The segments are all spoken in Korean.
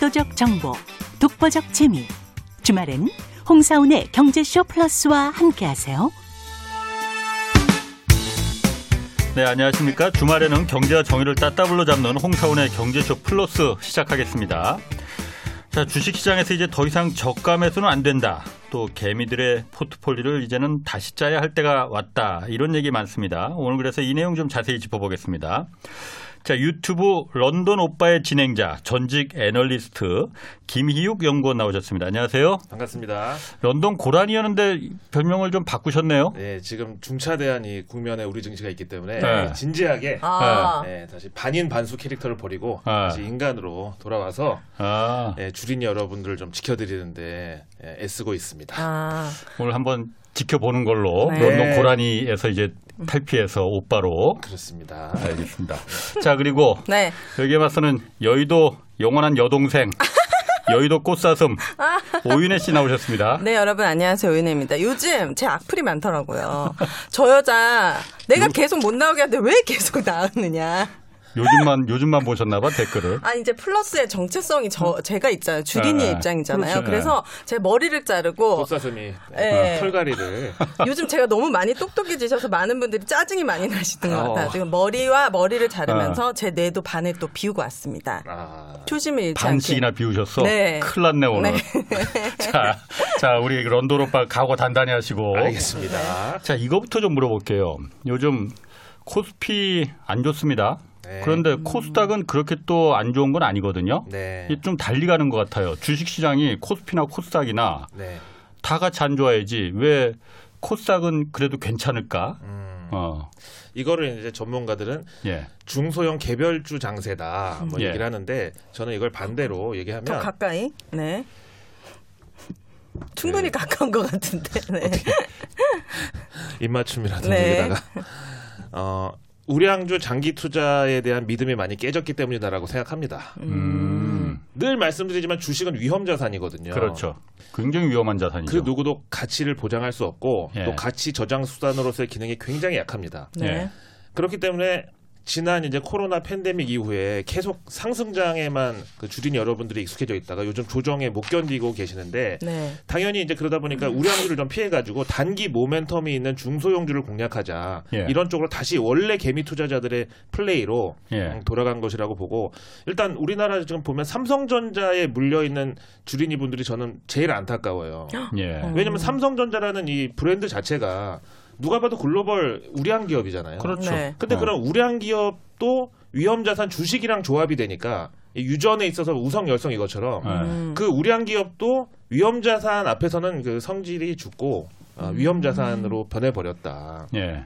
압도적 정보, 독보적 재미. 주말엔 홍사운의 경제쇼 플러스와 함께하세요. 네, 안녕하십니까. 주말에는 경제와 정의를 따따블로 잡는 홍사운의 경제쇼 플러스 시작하겠습니다. 자, 주식시장에서 이제 더 이상 매수는 안 된다. 또 개미들의 포트폴리오를 이제는 다시 짜야 할 때가 왔다. 이런 얘기 많습니다. 오늘 그래서 이 내용 좀 자세히 짚어보겠습니다. 자, 유튜브 런던 오빠의 진행자, 전직 애널리스트 김희욱 연구원 나오셨습니다. 안녕하세요. 반갑습니다. 런던 고란이었는데 별명을 좀 바꾸셨네요. 네, 지금 중차대한 이 국면에 우리 증시가 있기 때문에 네. 진지하게 아. 네, 다시 반인 반수 캐릭터를 버리고 아. 다시 인간으로 돌아와서 아, 네, 주린 여러분들을 좀 지켜드리는데 네, 애쓰고 있습니다. 아, 오늘 한번 지켜보는 걸로 네. 런던 고라니에서 이제 탈피해서 오빠로 그렇습니다. 알겠습니다. 자 그리고 네. 여기에 맞서는 여의도 영원한 여동생 여의도 꽃사슴 오윤혜 씨 나오셨습니다. 네, 여러분 안녕하세요. 오윤혜입니다. 요즘 제 악플이 많더라고요. 저 여자 내가 계속 못 나오게 하는데 왜 계속 나오느냐. 요즘만 요즘만 보셨나봐 댓글을. 아 이제 플러스의 정체성이 저 제가 있잖아요. 주린이의 네, 입장이잖아요. 그렇죠. 그래서 제 머리를 자르고 꽃사슴이 네. 털가리를 요즘 제가 너무 많이 똑똑해지셔서 많은 분들이 짜증이 많이 나시는 것 어. 같아요. 지금 머리와 머리를 자르면서 제 뇌도 반을 또 비우고 왔습니다. 아, 초심을 잃지. 반씩이나 비우셨어. 네. 큰일 났네 오늘. 네. 자, 자 우리 런던 오빠 각오 단단히 하시고. 알겠습니다. 자 이거부터 좀 물어볼게요. 요즘 코스피 안 좋습니다. 네. 그런데 코스닥은 그렇게 또 안 좋은 건 아니거든요. 네. 이게 좀 달리 가는 것 같아요. 주식시장이 코스피나 코스닥이나 네. 다 같이 안 좋아야지 왜 코스닥은 그래도 괜찮을까? 음, 어, 이거를 이제 전문가들은 예, 중소형 개별주 장세다 뭐 예. 얘기를 하는데 저는 이걸 반대로 더 얘기하면 가까이. 네. 충분히 네. 가까운 것 같은데. 네. 입맞춤이라도 네. 여기다가 어 우량주 장기 투자에 대한 믿음이 많이 깨졌기 때문이다라고 생각합니다. 음, 늘 말씀드리지만 주식은 위험 자산이거든요. 그렇죠. 굉장히 위험한 자산이죠. 그 누구도 가치를 보장할 수 없고 예. 또 가치 저장 수단으로서의 기능이 굉장히 약합니다. 네. 예. 그렇기 때문에 지난 이제 코로나 팬데믹 이후에 계속 상승장에만 그 주린 여러분들이 익숙해져 있다가 요즘 조정에 못 견디고 계시는데 네. 당연히 이제 그러다 보니까 우량주를 좀 피해가지고 단기 모멘텀이 있는 중소형주를 공략하자 예. 이런 쪽으로 다시 원래 개미 투자자들의 플레이로 예. 음, 돌아간 것이라고 보고 일단 우리나라 지금 보면 삼성전자에 물려 있는 주린이 분들이 저는 제일 안타까워요. 예. 왜냐면 삼성전자라는 이 브랜드 자체가 누가 봐도 글로벌 우량 기업이잖아요. 그렇죠. 네. 근데 어. 그런 우량 기업도 위험 자산 주식이랑 조합이 되니까 이 유전에 있어서 우성 열성 이것처럼 예. 음. 그 우량 기업도 위험 자산 앞에서는 그 성질이 죽고 어, 위험 자산으로 변해 버렸다. 예.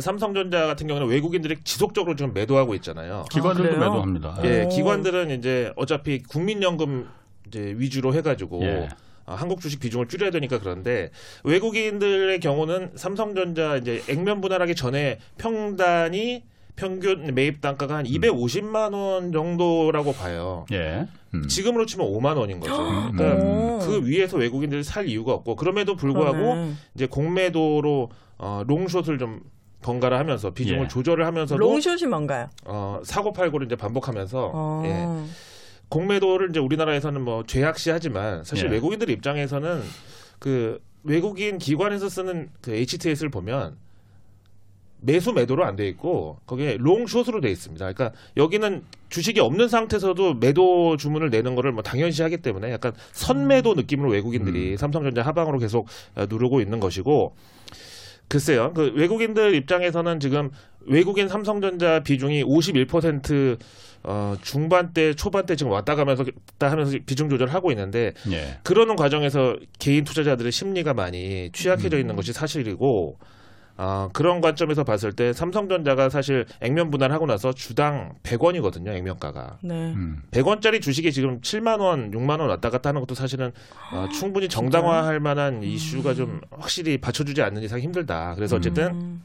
삼성전자 같은 경우는 외국인들이 지속적으로 지금 매도하고 있잖아요. 기관들도 그래요? 매도합니다. 예, 오. 기관들은 이제 어차피 국민연금 이제 위주로 해가지고 예. 아, 한국 주식 비중을 줄여야 되니까 그런데 외국인들의 경우는 삼성전자 이제 액면 분할하기 전에 평단이 평균 매입 단가가 한 250만 원 정도라고 봐요. 예. 음. 지금으로 치면 5만 원인 거죠. 그러니까 오. 그 위에서 외국인들이 살 이유가 없고 그럼에도 불구하고 그러네. 이제 공매도로 어, 롱숏을 좀 번갈아 하면서 비중을 예. 조절을 하면서도 롱숏이 뭔가요? 어, 사고 팔고를 이제 반복하면서 어. 예. 공매도를 이제 우리나라에서는 뭐 죄악시하지만 사실 예. 외국인들 입장에서는 그 외국인 기관에서 쓰는 그 HTS를 보면 매수 매도로 안 돼 있고 거기에 롱숏으로 돼 있습니다. 그러니까 여기는 주식이 없는 상태에서도 매도 주문을 내는 거를 뭐 당연시 하기 때문에 약간 선매도 느낌으로 외국인들이 삼성전자 하방으로 계속 어, 누르고 있는 것이고 글쎄요. 그 외국인들 입장에서는 지금 외국인 삼성전자 비중이 51% 어, 중반 대, 초반 대 지금 왔다 가면서 왔다 하면서 비중 조절을 하고 있는데 예. 그러는 과정에서 개인 투자자들의 심리가 많이 취약해져 있는 것이 사실이고 아, 그런 관점에서 봤을 때 삼성전자가 사실 액면 분할하고 나서 주당 100원이거든요, 액면가가. 네. 음. 100원짜리 주식이 지금 7만 원, 6만 원 왔다 갔다 하는 것도 사실은 어, 충분히 정당화할 만한 이슈가 좀 확실히 받쳐주지 않는 이상 힘들다. 그래서 어쨌든 음.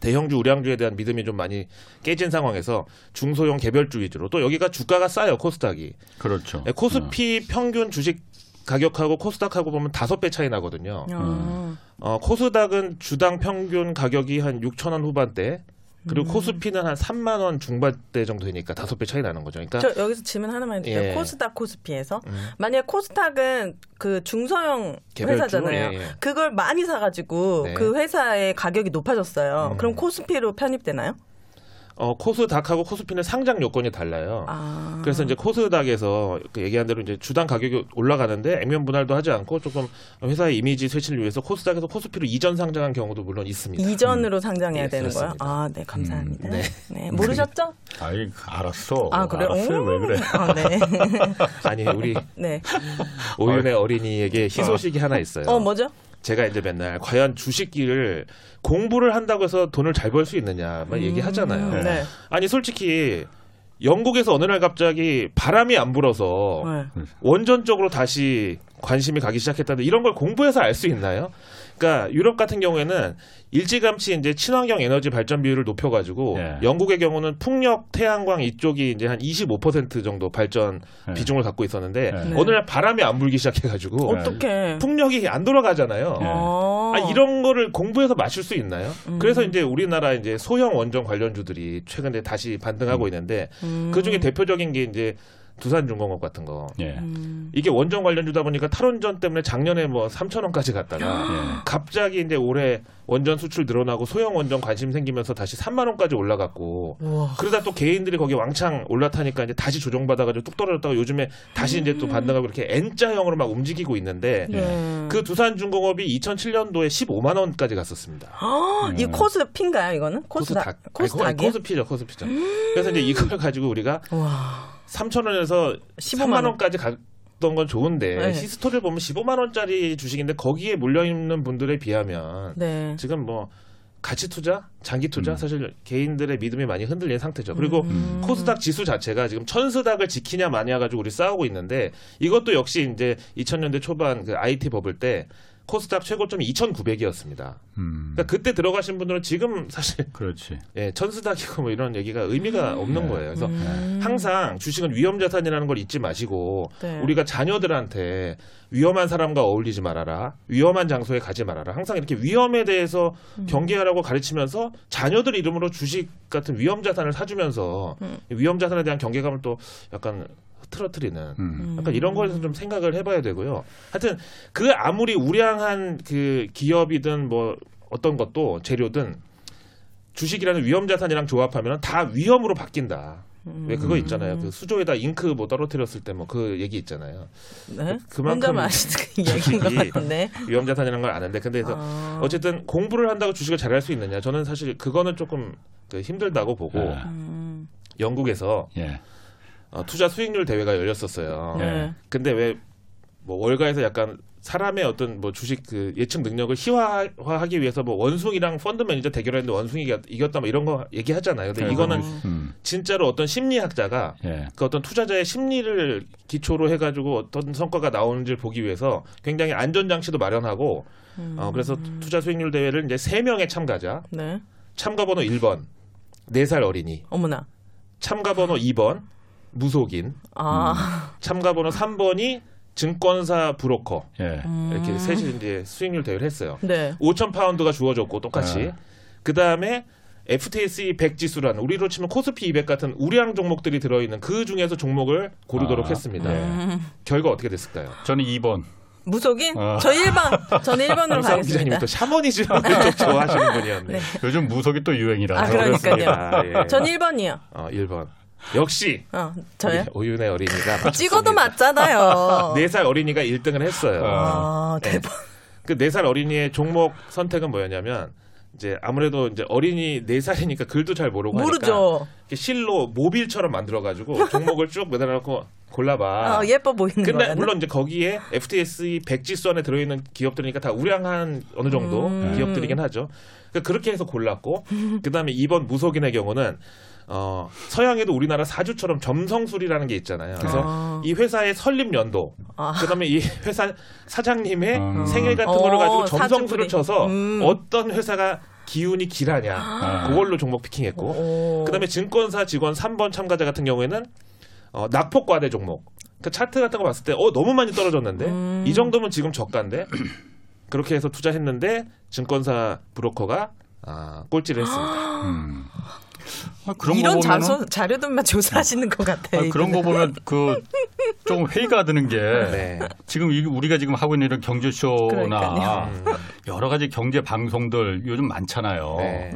대형주, 우량주에 대한 믿음이 좀 많이 깨진 상황에서 중소형 개별주 위주로 또 여기가 주가가 싸요 코스닥이 그렇죠. 네, 코스피 평균 주식 가격하고 코스닥하고 보면 다섯 배 차이 나거든요. 어. 어, 코스닥은 주당 평균 가격이 한 6천 원 후반대, 그리고 음. 코스피는 한 3만 원 중반대 정도 되니까 다섯 배 차이 나는 거죠. 그러니까 저 여기서 질문 하나만 해드릴게요. 예. 코스닥 코스피에서 음. 만약 코스닥은 그 중소형? 회사잖아요. 예, 예. 그걸 많이 사가지고 네. 그 회사의 가격이 높아졌어요. 음. 그럼 코스피로 편입되나요? 어, 코스닥하고 코스피는 상장 요건이 달라요. 아. 그래서 이제 코스닥에서 그 얘기한 대로 이제 주당 가격이 올라가는데 액면 분할도 하지 않고 조금 회사의 이미지 쇄신을 위해서 코스닥에서 코스피로 이전 상장한 경우도 물론 있습니다. 이전으로 상장해야 예, 되는 거예요? 아, 네, 감사합니다. 음, 네. 네. 모르셨죠? 아이 알았어. 아, 그래요? 알았어요. 오. 왜 그래? 아, 네. 아니 우리 네. 오윤의 어린이에게 희소식이 하나 있어요. 어, 뭐죠? 제가 이제 맨날 과연 주식기를 공부를 한다고 해서 돈을 잘 벌 수 있느냐 막 얘기하잖아요. 음, 네. 아니 솔직히 영국에서 어느 날 갑자기 바람이 안 불어서 네. 원전적으로 다시 관심이 가기 시작했다는데 이런 걸 공부해서 알 수 있나요? 그러니까 유럽 같은 경우에는 일찌감치 이제 친환경 에너지 발전 비율을 높여가지고 예. 영국의 경우는 풍력, 태양광 이쪽이 이제 한 25% 정도 발전 예. 비중을 갖고 있었는데 네. 어느 날 바람이 안 불기 시작해가지고 어떻게? 풍력이 안 돌아가잖아요. 네. 어. 아, 이런 거를 공부해서 맞출 수 있나요? 음. 그래서 이제 우리나라 이제 소형 원전 관련주들이 최근에 다시 반등하고 있는데 음. 그 중에 대표적인 게 이제 두산중공업 같은 거. 예. 음. 이게 원전 관련주다 보니까 탈원전 때문에 작년에 뭐 3천 원까지 갔다가 예. 갑자기 이제 올해 원전 수출 늘어나고 소형 원전 관심 생기면서 다시 3만 원까지 올라갔고 우와. 그러다 또 개인들이 거기 왕창 올라타니까 이제 다시 조정받아가지고 뚝 떨어졌다가 요즘에 다시 이제 또 반등하고 이렇게 N자형으로 막 움직이고 있는데 네. 그 두산중공업이 2007년도에 15만 원까지 갔었습니다. 아, 이 코스피인가요, 이거는? 코스닥. 거- 코스닥이요? 코스피죠, 코스피죠. 그래서 이제 이걸 가지고 우리가 와. 3천 원에서 15만 3만 원. 원까지 갔던 건 좋은데 네. history를 보면 15만 원짜리 주식인데 거기에 물려 있는 분들에 비하면 네. 지금 뭐 가치 투자, 장기 투자 음. 사실 개인들의 믿음이 많이 흔들린 상태죠. 그리고 음. 코스닥 지수 자체가 지금 천스닥을 지키냐 마냐 가지고 우리 싸우고 있는데 이것도 역시 이제 2000년대 초반 그 IT 버블 때 코스닥 최고점이 2,900이었습니다. 음. 그러니까 그때 들어가신 분들은 지금 사실 그렇지. 예, 천스닥이고 뭐 이런 얘기가 의미가 없는 네. 거예요. 그래서 음. 항상 주식은 위험 자산이라는 걸 잊지 마시고 네. 우리가 자녀들한테 위험한 사람과 어울리지 말아라. 위험한 장소에 가지 말아라. 항상 이렇게 위험에 대해서 음. 경계하라고 가르치면서 자녀들 이름으로 주식 같은 위험 자산을 사주면서 음. 위험 자산에 대한 경계감을 또 약간 흐트러뜨리는 음. 약간 이런 거에서 좀 생각을 해봐야 되고요. 하여튼 그 아무리 우량한 그 기업이든 뭐 어떤 것도 재료든 주식이라는 위험 자산이랑 조합하면 다 위험으로 바뀐다. 왜 그거 있잖아요. 그 수조에다 잉크 뭐 떨어뜨렸을 때 뭐 그 얘기 있잖아요. 네? 그만큼 아시는 얘기인 것. 위험 자산이라는 걸 아는데 근데 그래서 아. 어쨌든 공부를 한다고 주식을 잘할 수 있느냐? 저는 사실 그거는 조금 그 힘들다고 보고 네. 음. 영국에서 예. 어, 투자 수익률 대회가 열렸었어요. 네. 근데 왜 뭐 월가에서 약간 사람의 어떤 뭐 주식 그 예측 능력을 희화화하기 위해서 뭐 원숭이랑 펀드 매니저 대결했는데 원숭이가 이겼다 뭐 이런 거 얘기하잖아요. 근데 이거는 음. 진짜로 어떤 심리학자가 예. 그 어떤 투자자의 심리를 기초로 해가지고 어떤 성과가 나오는지를 보기 위해서 굉장히 안전장치도 마련하고 어, 그래서 투자 수익률 대회를 이제 세 명의 참가자 네. 참가 번호 1번 4살 어린이 어머나. 참가 번호 2번 무속인 아. 참가 번호 3번이 증권사 브로커 예. 이렇게 셋이 이제 수익률 대회를 했어요. 네. 5천 파운드가 주어졌고 똑같이 네. 그 다음에 FTSE 100 지수라는 우리로 치면 코스피 200 같은 우량 종목들이 들어있는 그 중에서 종목을 고르도록 아, 했습니다. 네. 음. 결과 어떻게 됐을까요? 저는 2번. 무속인? 어. 저 1번. 저는 1번으로 황상 기자님이 가겠습니다. 또 샤머니즘을 좀 좋아하시는 분이었네. 네. 요즘 무속이 또 유행이라. 아, 그러니까요. 그렇습니다. 예. 전 1번이요. 어, 1번. 역시 어, 저요? 오윤의 어린이가 찍어도 맞잖아요. 4살 어린이가 1등을 했어요. 아, 네. 대박. 그 4살 어린이의 종목 선택은 뭐였냐면 이제 아무래도 이제 어린이 4살이니까 글도 잘 모르고 하니까 모르죠. 이렇게 실로 모빌처럼 만들어 가지고 종목을 쭉 매달아 놓고 골라봐. 아, 예뻐 보이는 근데 거예요. 물론 이제 거기에 FTSE 100 지수 안에 들어 있는 기업들이니까 다 우량한 어느 정도 음. 기업들이긴 하죠. 그러니까 그렇게 해서 골랐고 그다음에 이번 무속인의 경우는 어, 서양에도 우리나라 사주처럼 점성술이라는 게 있잖아요. 그래서 아. 이 회사의 설립 연도, 아. 그다음에 이 회사 사장님의 음. 생일 같은 어, 거를 가지고 점성술을 사주풀이. 쳐서 음. 어떤 회사가 기운이 길하냐, 아. 그걸로 종목 피킹했고, 오. 그다음에 증권사 직원 3번 참가자 같은 경우에는 어, 낙폭과대 종목. 그 차트 같은 거 봤을 때 어 너무 많이 떨어졌는데 음. 이 정도면 지금 저가인데 그렇게 해서 투자했는데 증권사 브로커가 아, 꼴찌를 했습니다. 음. 아, 그런 거 이런 보면은 자소, 자료들만 조사하시는 것 같아요. 아, 그런 거 보면 그좀 회의가 드는 게 네. 지금 이- 우리가 지금 하고 있는 이런 경제쇼나 그러니까요. 음, 여러 가지 경제 방송들 요즘 많잖아요. 네.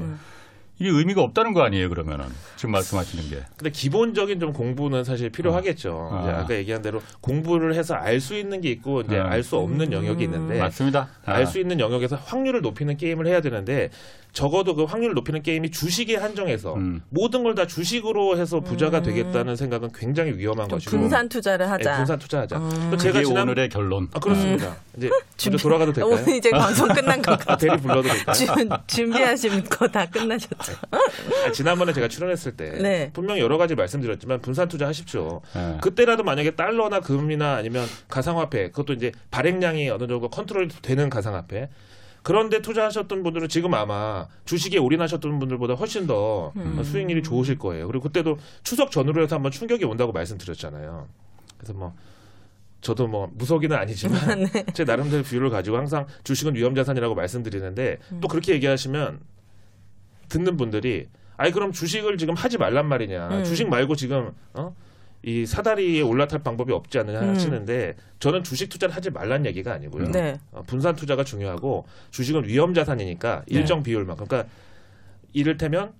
이게 의미가 없다는 거 아니에요, 그러면은. 지금 말씀하시는 게. 근데 기본적인 좀 공부는 사실 필요하겠죠. 어. 이제 아. 아까 얘기한 대로 공부를 해서 알 수 있는 게 있고 이제 아. 알수 없는 영역이 있는데 맞습니다. 아. 알수 있는 영역에서 확률을 높이는 게임을 해야 되는데 적어도 그 확률을 높이는 게임이 주식에 한정해서 음. 모든 걸 다 주식으로 해서 부자가 되겠다는 생각은 굉장히 위험한 음. 좀 것이고 분산 투자를 네, 하자. 분산 투자하자. 또 그게 제가 지난 오늘의 결론. 아 그렇습니다. 이제 돌아가도 될까요? 오늘 이제 방송 끝난 것 아, 같아요. 대리 불러도 될까요? 준- 준비하신 거 다 끝나셨죠? 아, 지난번에 제가 출연했을 때 네. 분명 여러 가지 말씀드렸지만 분산 투자 하십시오. 예. 그때라도 만약에 달러나 금이나 아니면 가상화폐 그것도 이제 발행량이 어느 정도 컨트롤 되는 가상화폐 그런데 투자하셨던 분들은 지금 아마 주식에 올인하셨던 분들보다 훨씬 더 음. 수익률이 좋으실 거예요. 그리고 그때도 추석 전후로 해서 한번 충격이 온다고 말씀드렸잖아요. 그래서 뭐 저도 뭐 무속이는 아니지만 네. 제 나름대로 비율을 가지고 항상 주식은 위험 자산이라고 말씀드리는데 음. 또 그렇게 얘기하시면 듣는 분들이 아이 그럼 주식을 지금 하지 말란 말이냐. 음. 주식 말고 지금 어? 이 사다리에 올라탈 방법이 없지 않느냐 음. 하시는데 저는 주식 투자를 하지 말란 얘기가 아니고요. 네. 어, 분산 투자가 중요하고 주식은 위험 자산이니까 네. 일정 비율만큼 그러니까 이를테면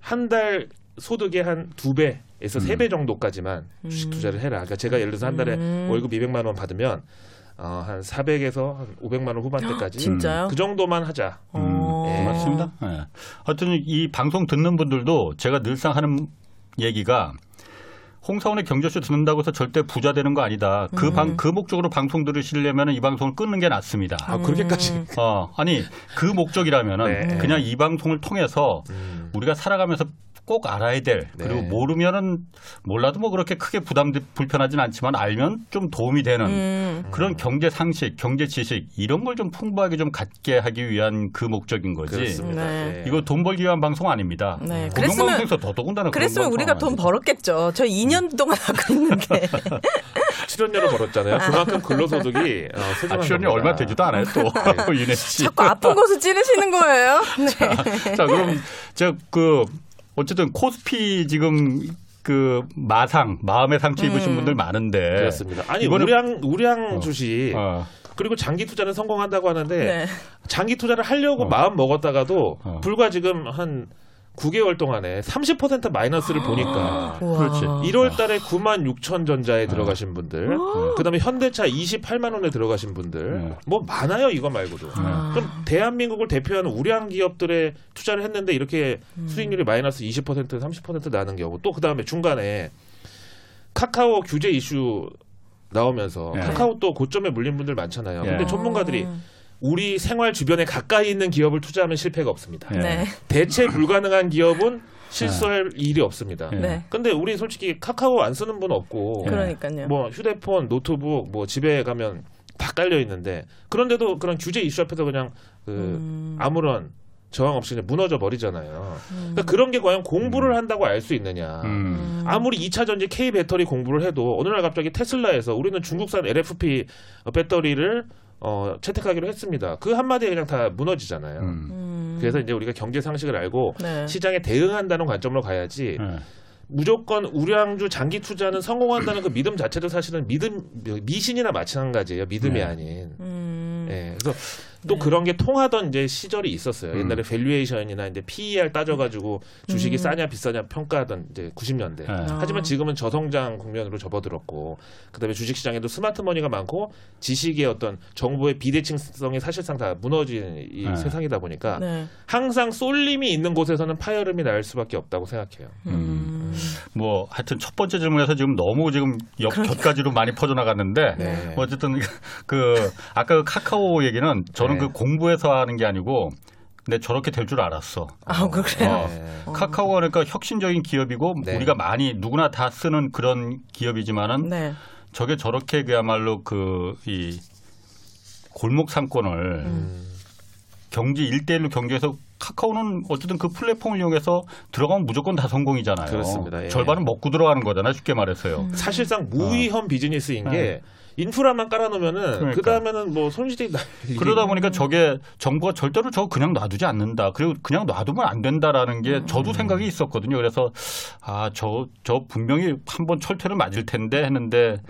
한 달 소득의 한 두 배에서 세배 정도까지만 주식 투자를 해라. 그러니까 제가 예를 들어서 한 달에 음. 월급 200만 원 받으면 어, 한 400에서 한 500만 원 후반대까지 진짜요? 그 정도만 하자. 어. 예. 맞습니다. 예. 하여튼 이 방송 듣는 분들도 제가 늘상 하는 얘기가 홍사원의 경제쇼 듣는다고 해서 절대 부자 되는 거 아니다. 그 음. 방, 그 목적으로 방송 들으시려면 이 방송을 끊는 게 낫습니다. 아 그렇게까지. 어, 아니, 그 목적이라면은 네. 그냥 이 방송을 통해서 음. 우리가 살아가면서 꼭 알아야 될 그리고 네. 모르면은 몰라도 뭐 그렇게 크게 부담 불편하진 않지만 알면 좀 도움이 되는 음. 그런 경제 상식, 경제 지식 이런 걸 좀 풍부하게 좀 갖게 하기 위한 그 목적인 거지. 그렇습니다. 네. 예. 이거 돈 벌기 위한 방송 아닙니다. 네. 공영방송에서 더더군다나 그런 그랬으면 우리가 돈. 벌었겠죠. 저 2년 동안 하고 있는데. 출연료를 벌었잖아요. 그만큼 근로소득이 어, 아, 출연료 겁니다. 얼마 되지도 않아요 또 씨. 자꾸 아픈 곳을 찌르시는 거예요. 네. 자 그럼 제가 그 어쨌든 코스피 지금 그 마상 마음의 상처 입으신 음. 분들 많은데 그렇습니다. 아니 이거는- 우량 우량 어. 주식 어, 그리고 장기 투자는 성공한다고 하는데 네. 장기 투자를 하려고 어. 마음 먹었다가도 어. 불과 지금 한 9개월 동안에 30% 마이너스를 보니까 우와. 그렇지. 1월 달에 9만 6천 전자에 들어가신 분들, 어. 그다음에 현대차 28만 원에 들어가신 분들, 네. 뭐 많아요 이거 말고도. 아. 그럼 대한민국을 대표하는 우량 기업들에 투자를 했는데 이렇게 음. 수익률이 마이너스 20% 30% 나는 경우 또 그다음에 중간에 카카오 규제 이슈 나오면서 네. 카카오 또 고점에 물린 분들 많잖아요. 네. 근데 전문가들이 우리 생활 주변에 가까이 있는 기업을 투자하면 실패가 없습니다. 네. 네. 대체 불가능한 기업은 실수할 일이 없습니다. 네. 네. 근데 우리 솔직히 카카오 안 쓰는 분 없고 그러니까요. 뭐 휴대폰, 노트북 뭐 집에 가면 다 깔려 있는데 그런데도 그런 규제 이슈 앞에서 그냥 그 음. 아무런 저항 없이 그냥 무너져 버리잖아요. 그러니까 그런 게 과연 공부를 한다고 알 수 있느냐. 음. 아무리 2차 전지 K 배터리 공부를 해도 어느 날 갑자기 테슬라에서 우리는 중국산 LFP 배터리를 어, 채택하기로 했습니다. 그 한마디에 그냥 다 무너지잖아요. 음. 음. 그래서 이제 우리가 경제 상식을 알고 네. 시장에 대응한다는 관점으로 가야지 네. 무조건 우량주 장기 투자는 성공한다는 그 믿음 자체도 사실은 믿음 미신이나 마찬가지예요. 믿음이 네. 아닌. 음. 예. 그래서 또 그런 게 통하던 이제 시절이 있었어요. 음. 옛날에 valuation이나 이제 PER 따져가지고 주식이 음. 싸냐 비싸냐 평가하던 이제 90년대. 네. 하지만 지금은 저성장 국면으로 접어들었고 그다음에 주식시장에도 스마트머니가 많고 지식의 어떤 정보의 비대칭성이 사실상 다 무너진 이 네. 세상이다 보니까 네. 항상 쏠림이 있는 곳에서는 파열음이 날 수밖에 없다고 생각해요. 음. 뭐 하여튼 첫 번째 질문에서 지금 너무 지금 옆 그러니까. 곁가지로 많이 퍼져나갔는데 네. 어쨌든 그 아까 그 카카오 얘기는 저는 네. 그 공부해서 하는 게 아니고 근데 저렇게 될 줄 알았어. 아, 그래요? 어. 네. 카카오가 그러니까 혁신적인 기업이고 네. 우리가 많이 누구나 다 쓰는 그런 기업이지만은 네. 저게 저렇게 그야말로 그 이 골목 상권을 음. 경제 일대일로 경제에서 카카오는 어쨌든 그 플랫폼을 이용해서 들어가면 무조건 다 성공이잖아요. 그렇습니다. 예. 절반은 먹고 들어가는 거잖아요. 쉽게 말해서요. 사실상 무위험 비즈니스인 게 인프라만 깔아놓으면은 그러니까. 그 다음에는 뭐 손실이 날 일이 그러다 보니까 저게 정부가 절대로 저거 그냥 놔두지 않는다. 그리고 그냥 놔두면 안 된다라는 게 저도 생각이 있었거든요. 그래서 아, 저, 저 분명히 한 번 철퇴를 맞을 텐데 했는데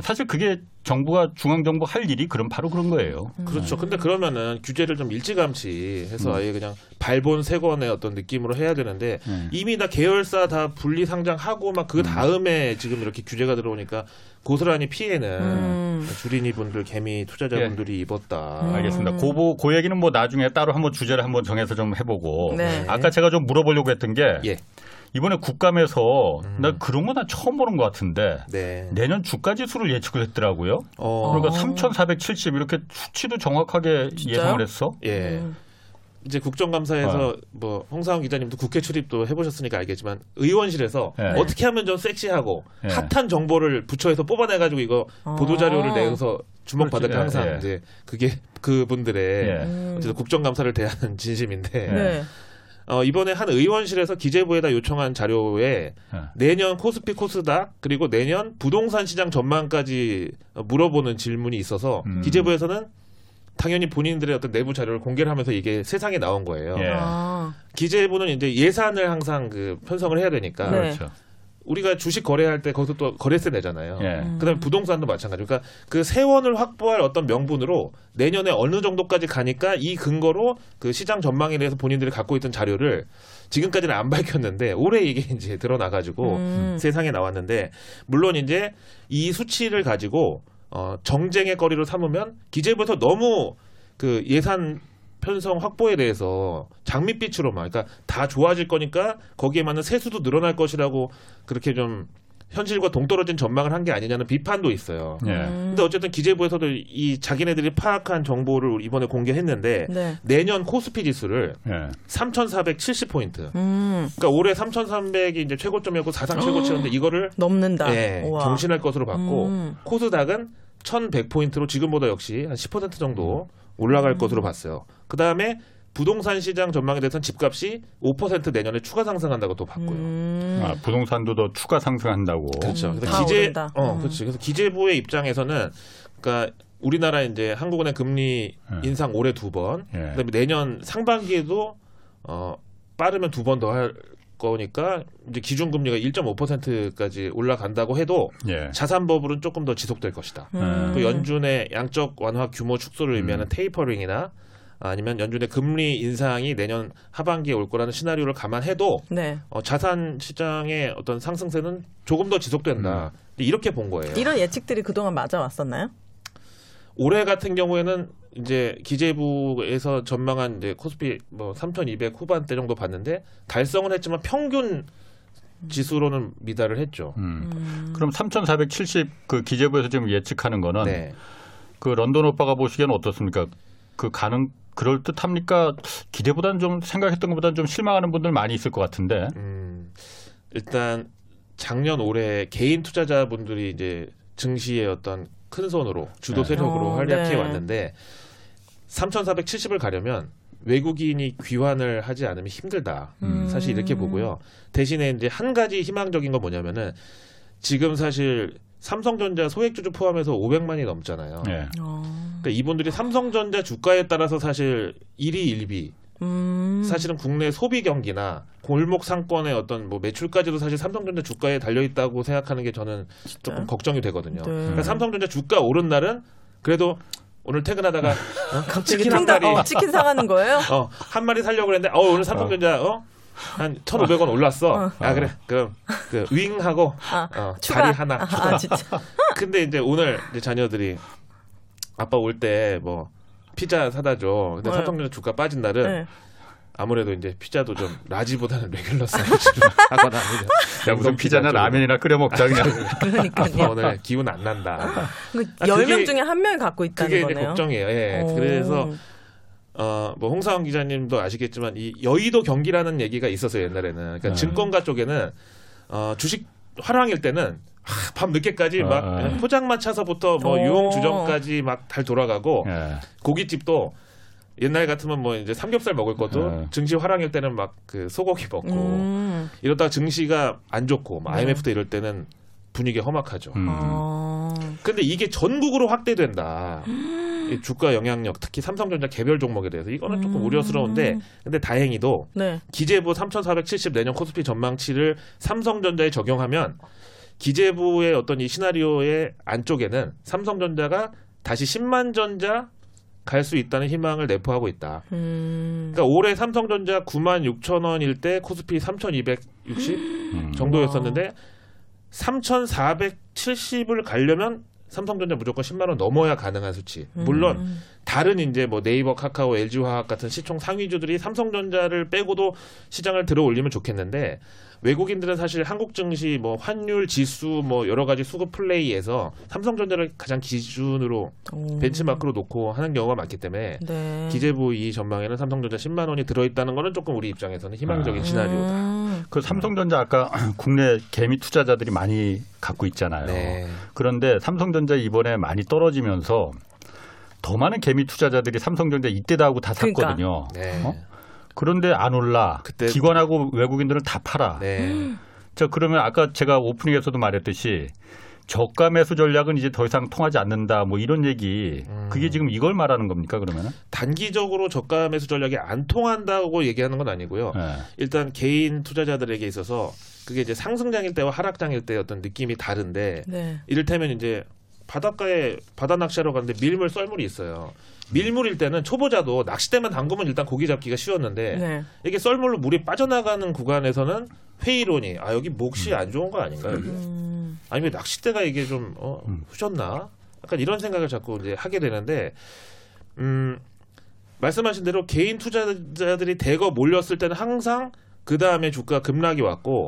사실 그게 정부가 중앙정부 할 일이 그럼 바로 그런 거예요. 그렇죠. 근데 그러면은 규제를 좀 일찌감치 해서 음. 아예 그냥 발본 세권의 어떤 느낌으로 해야 되는데 음. 이미 다 계열사 다 분리 상장하고 막 그 다음에 지금 이렇게 규제가 들어오니까 고스란히 피해는 음. 주린이 분들, 개미 투자자분들이 입었다. 음. 알겠습니다. 그, 그 얘기는 뭐 나중에 따로 한번 주제를 한번 정해서 좀 해보고. 네. 아까 제가 좀 물어보려고 했던 게 예. 이번에 국감에서 나 그런 거 나 처음 보는 것 같은데 네. 내년 주가 지수를 예측을 했더라고요. 어, 그러니까 어. 3,470 이렇게 수치도 정확하게 진짜요? 예상을 했어. 예. 음. 이제 국정감사에서 어. 뭐 홍사원 기자님도 국회 출입도 해보셨으니까 알겠지만 의원실에서 네. 어떻게 하면 좀 섹시하고 네. 핫한 정보를 부처에서 뽑아내가지고 이거 어. 보도 자료를 내서 주목받을 때 그렇지. 항상 예, 예. 이제 그게 그분들의 예. 음. 어쨌든 국정감사를 대하는 진심인데 네. 어, 이번에 한 의원실에서 기재부에다 요청한 자료에 예. 내년 코스피 코스닥 그리고 내년 부동산 시장 전망까지 어, 물어보는 질문이 있어서 음. 기재부에서는 당연히 본인들의 어떤 내부 자료를 공개를 하면서 이게 세상에 나온 거예요. 예. 아. 기재부는 이제 예산을 항상 그 편성을 해야 되니까 네. 그렇죠. 우리가 주식 거래할 때 거기서 또 거래세 내잖아요. 예. 음. 그다음에 부동산도 마찬가지로 그러니까 그 세원을 확보할 어떤 명분으로 내년에 어느 정도까지 가니까 이 근거로 그 시장 전망에 대해서 본인들이 갖고 있던 자료를 지금까지는 안 밝혔는데 올해 이게 이제 드러나가지고 음. 세상에 나왔는데 물론 이제 이 수치를 가지고 어 정쟁의 거리로 삼으면 기재부에서 너무 그 예산 편성 확보에 대해서 장밋빛으로만 그러니까 다 좋아질 거니까 거기에 맞는 세수도 늘어날 것이라고 그렇게 좀 현실과 동떨어진 전망을 한 게 아니냐는 비판도 있어요. 예. 음. 근데 어쨌든 기재부에서도 이 자기네들이 파악한 정보를 이번에 공개했는데 네. 내년 코스피 지수를 예. 3,470포인트. 음. 그러니까 올해 3,300이 이제 최고점이었고 사상 최고치였는데 이거를 넘는다. 예. 경신할 것으로 봤고 음. 코스닥은 1,100포인트로 지금보다 역시 한 10% 정도 올라갈 음. 것으로 봤어요. 그 다음에 부동산 시장 전망에 대해서는 집값이 5% 내년에 추가 상승한다고 또 봤고요. 음. 아, 부동산도 더 추가 상승한다고. 그렇죠. 음, 그래서 다 기재, 오른다. 어, 음. 그렇지. 그래서 기재부의 입장에서는 그러니까 우리나라 이제 한국은행 금리 예. 인상 올해 두 번, 예. 그다음에 내년 상반기에도 어 빠르면 두 번 더 할 거니까 이제 기준 금리가 1.5%까지 올라간다고 해도 예. 자산 버블은 조금 더 지속될 것이다. 음. 또 연준의 양적 완화 규모 축소를 의미하는 음. 테이퍼링이나 아니면 연준의 금리 인상이 내년 하반기에 올 거라는 시나리오를 감안해도 네. 어, 자산 시장의 어떤 상승세는 조금 더 지속된다. 이렇게 본 거예요. 이런 예측들이 그동안 맞아 왔었나요? 올해 같은 경우에는 이제 기재부에서 전망한 이제 코스피 뭐 3,200 후반대 정도 봤는데 달성은 했지만 평균 지수로는 미달을 했죠. 음. 그럼 3,470 그 기재부에서 지금 예측하는 거는 네. 그 런던 오빠가 보시기에는 어떻습니까? 그 가능 그럴 듯합니까? 기대보다는 좀 생각했던 것보다는 좀 실망하는 분들 많이 있을 것 같은데. 음, 일단 작년 올해 개인 투자자분들이 이제 증시의 어떤 큰 손으로 주도 네. 세력으로 어, 활약해 네. 왔는데 3,470을 가려면 외국인이 귀환을 하지 않으면 힘들다. 음. 사실 이렇게 보고요. 대신에 이제 한 가지 희망적인 건 뭐냐면은 지금 사실 삼성전자 소액주주 포함해서 500만이 넘잖아요. 예. 어. 그러니까 이분들이 삼성전자 주가에 따라서 사실 일이 일비 음. 사실은 국내 소비 경기나 골목 상권의 어떤 뭐 매출까지도 사실 삼성전자 주가에 달려 있다고 생각하는 게 저는 조금 걱정이 되거든요. 네. 그러니까 삼성전자 주가 오른 날은 그래도 오늘 퇴근하다가 어? 갑자기 치킨 한 마리 어, 치킨 사가는 거예요? 어, 한 마리 살려고 그랬는데 어, 오늘 삼성전자 어? 한 1,500원 올랐어. 어. 아 그래. 그럼 그 윙하고 아, 어. 자리 하나 아, 추가. 아, 진짜. 근데 이제 오늘 이제 자녀들이 아빠 올 때 뭐 피자 사다 줘. 근데 네. 삼성전자 주가 빠진 날은 네. 아무래도 이제 피자도 좀 라지보다는 레귤러 사이즈로 하거나 아니면 야 무슨 피자나 라면이나 끓여 먹자 그냥. 아빠 그러니까요. 오늘 기운 안 난다. 그 아, 10명 그게- 중에 한 명이 갖고 있다는 그게 거네요. 걱정이에요. 예. 오. 그래서 어, 뭐 홍사원 기자님도 아시겠지만 이 여의도 경기라는 얘기가 있었어요 옛날에는. 그러니까 네. 증권가 쪽에는 어, 주식 화랑일 때는 하, 밤 늦게까지 아, 막 아. 포장마 차서부터 뭐 오. 유흥 주점까지 막달 돌아가고 예. 고깃집도 옛날 같으면 뭐 이제 삼겹살 먹을 것도 네. 증시 화랑일 때는 막 그 소고기 먹고 음. 이러다가 증시가 안 좋고 뭐 네. IMF 때 이럴 때는 분위기 험악하죠. 음. 어. 근데 이게 전국으로 확대된다. 이 주가 영향력, 특히 삼성전자 개별 종목에 대해서 이거는 조금 음. 우려스러운데, 근데 다행히도 네. 기재부 3,470 내년 코스피 전망치를 삼성전자에 적용하면 기재부의 어떤 이 시나리오의 안쪽에는 삼성전자가 다시 10만 전자 갈 수 있다는 희망을 내포하고 있다. 음. 그러니까 올해 삼성전자 9만 6천 원일 때 코스피 3,260 음. 정도였었는데 3,470을 가려면 삼성전자 무조건 10만 원 넘어야 가능한 수치. 물론 음. 다른 이제 뭐 네이버, 카카오, LG화학 같은 시총 상위주들이 삼성전자를 빼고도 시장을 들어 올리면 좋겠는데 외국인들은 사실 한국 증시 뭐 환율 지수 뭐 여러 가지 수급 플레이에서 삼성전자를 가장 기준으로 오. 벤치마크로 놓고 하는 경우가 많기 때문에 네. 기재부 이 전망에는 삼성전자 10만 원이 들어 있다는 거는 조금 우리 입장에서는 희망적인 아. 시나리오다. 음. 그 삼성전자 아까 국내 개미 투자자들이 많이 갖고 있잖아요. 네. 그런데 삼성전자 이번에 많이 떨어지면서 더 많은 개미 투자자들이 삼성전자 이때다 하고 다 그러니까. 샀거든요. 네. 어? 그런데 안 올라. 그때- 기관하고 외국인들은 다 팔아. 네. 자 그러면 아까 제가 오프닝에서도 말했듯이 저가 매수 전략은 이제 더 이상 통하지 않는다. 뭐 이런 얘기. 음. 그게 지금 이걸 말하는 겁니까 그러면은? 단기적으로 저가 매수 전략이 안 통한다고 얘기하는 건 아니고요. 네. 일단 개인 투자자들에게 있어서 그게 이제 상승장일 때와 하락장일 때 어떤 느낌이 다른데 네. 이를테면 이제 바닷가에 바다 낚시하러 갔는데 밀물 썰물이 있어요. 밀물일 때는 초보자도 낚싯대만 담그면 일단 고기 잡기가 쉬웠는데 네. 이게 썰물로 물이 빠져나가는 구간에서는 회의론이 아 여기 몫이 안 좋은 거 아닌가 여기 음. 아니면 낚싯대가 이게 좀 어, 음. 후졌나 약간 이런 생각을 자꾸 이제 하게 되는데 음 말씀하신 대로 개인 투자자들이 대거 몰렸을 때는 항상 그 다음에 주가 급락이 왔고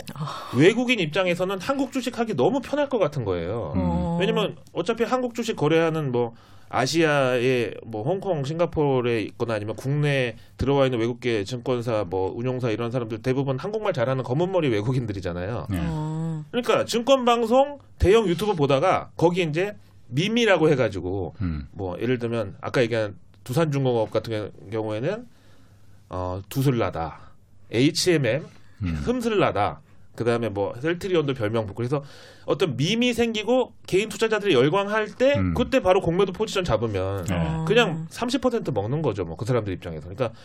외국인 입장에서는 한국 주식 하기 너무 편할 것 같은 거예요. 음. 어. 왜냐면 어차피 한국 주식 거래하는 뭐 아시아의 뭐 홍콩, 싱가포르에 있거나 아니면 국내에 들어와 있는 외국계 증권사 뭐 운용사 이런 사람들 대부분 한국말 잘하는 검은머리 외국인들이잖아요. 네. 어. 그러니까 증권 방송 대형 유튜브 보다가 거기 이제 밈이라고 해가지고 음. 뭐 예를 들면 아까 얘기한 두산중공업 같은 경우에는 어 두슬나다, HMM 음. 흠슬나다. 그 다음에 뭐 셀트리온도 별명 붙고 그래서 어떤 밈이 생기고 개인 투자자들이 열광할 때 음. 그때 바로 공매도 포지션 잡으면 네. 어. 그냥 30% 먹는 거죠 뭐 그 사람들 입장에서 그러니까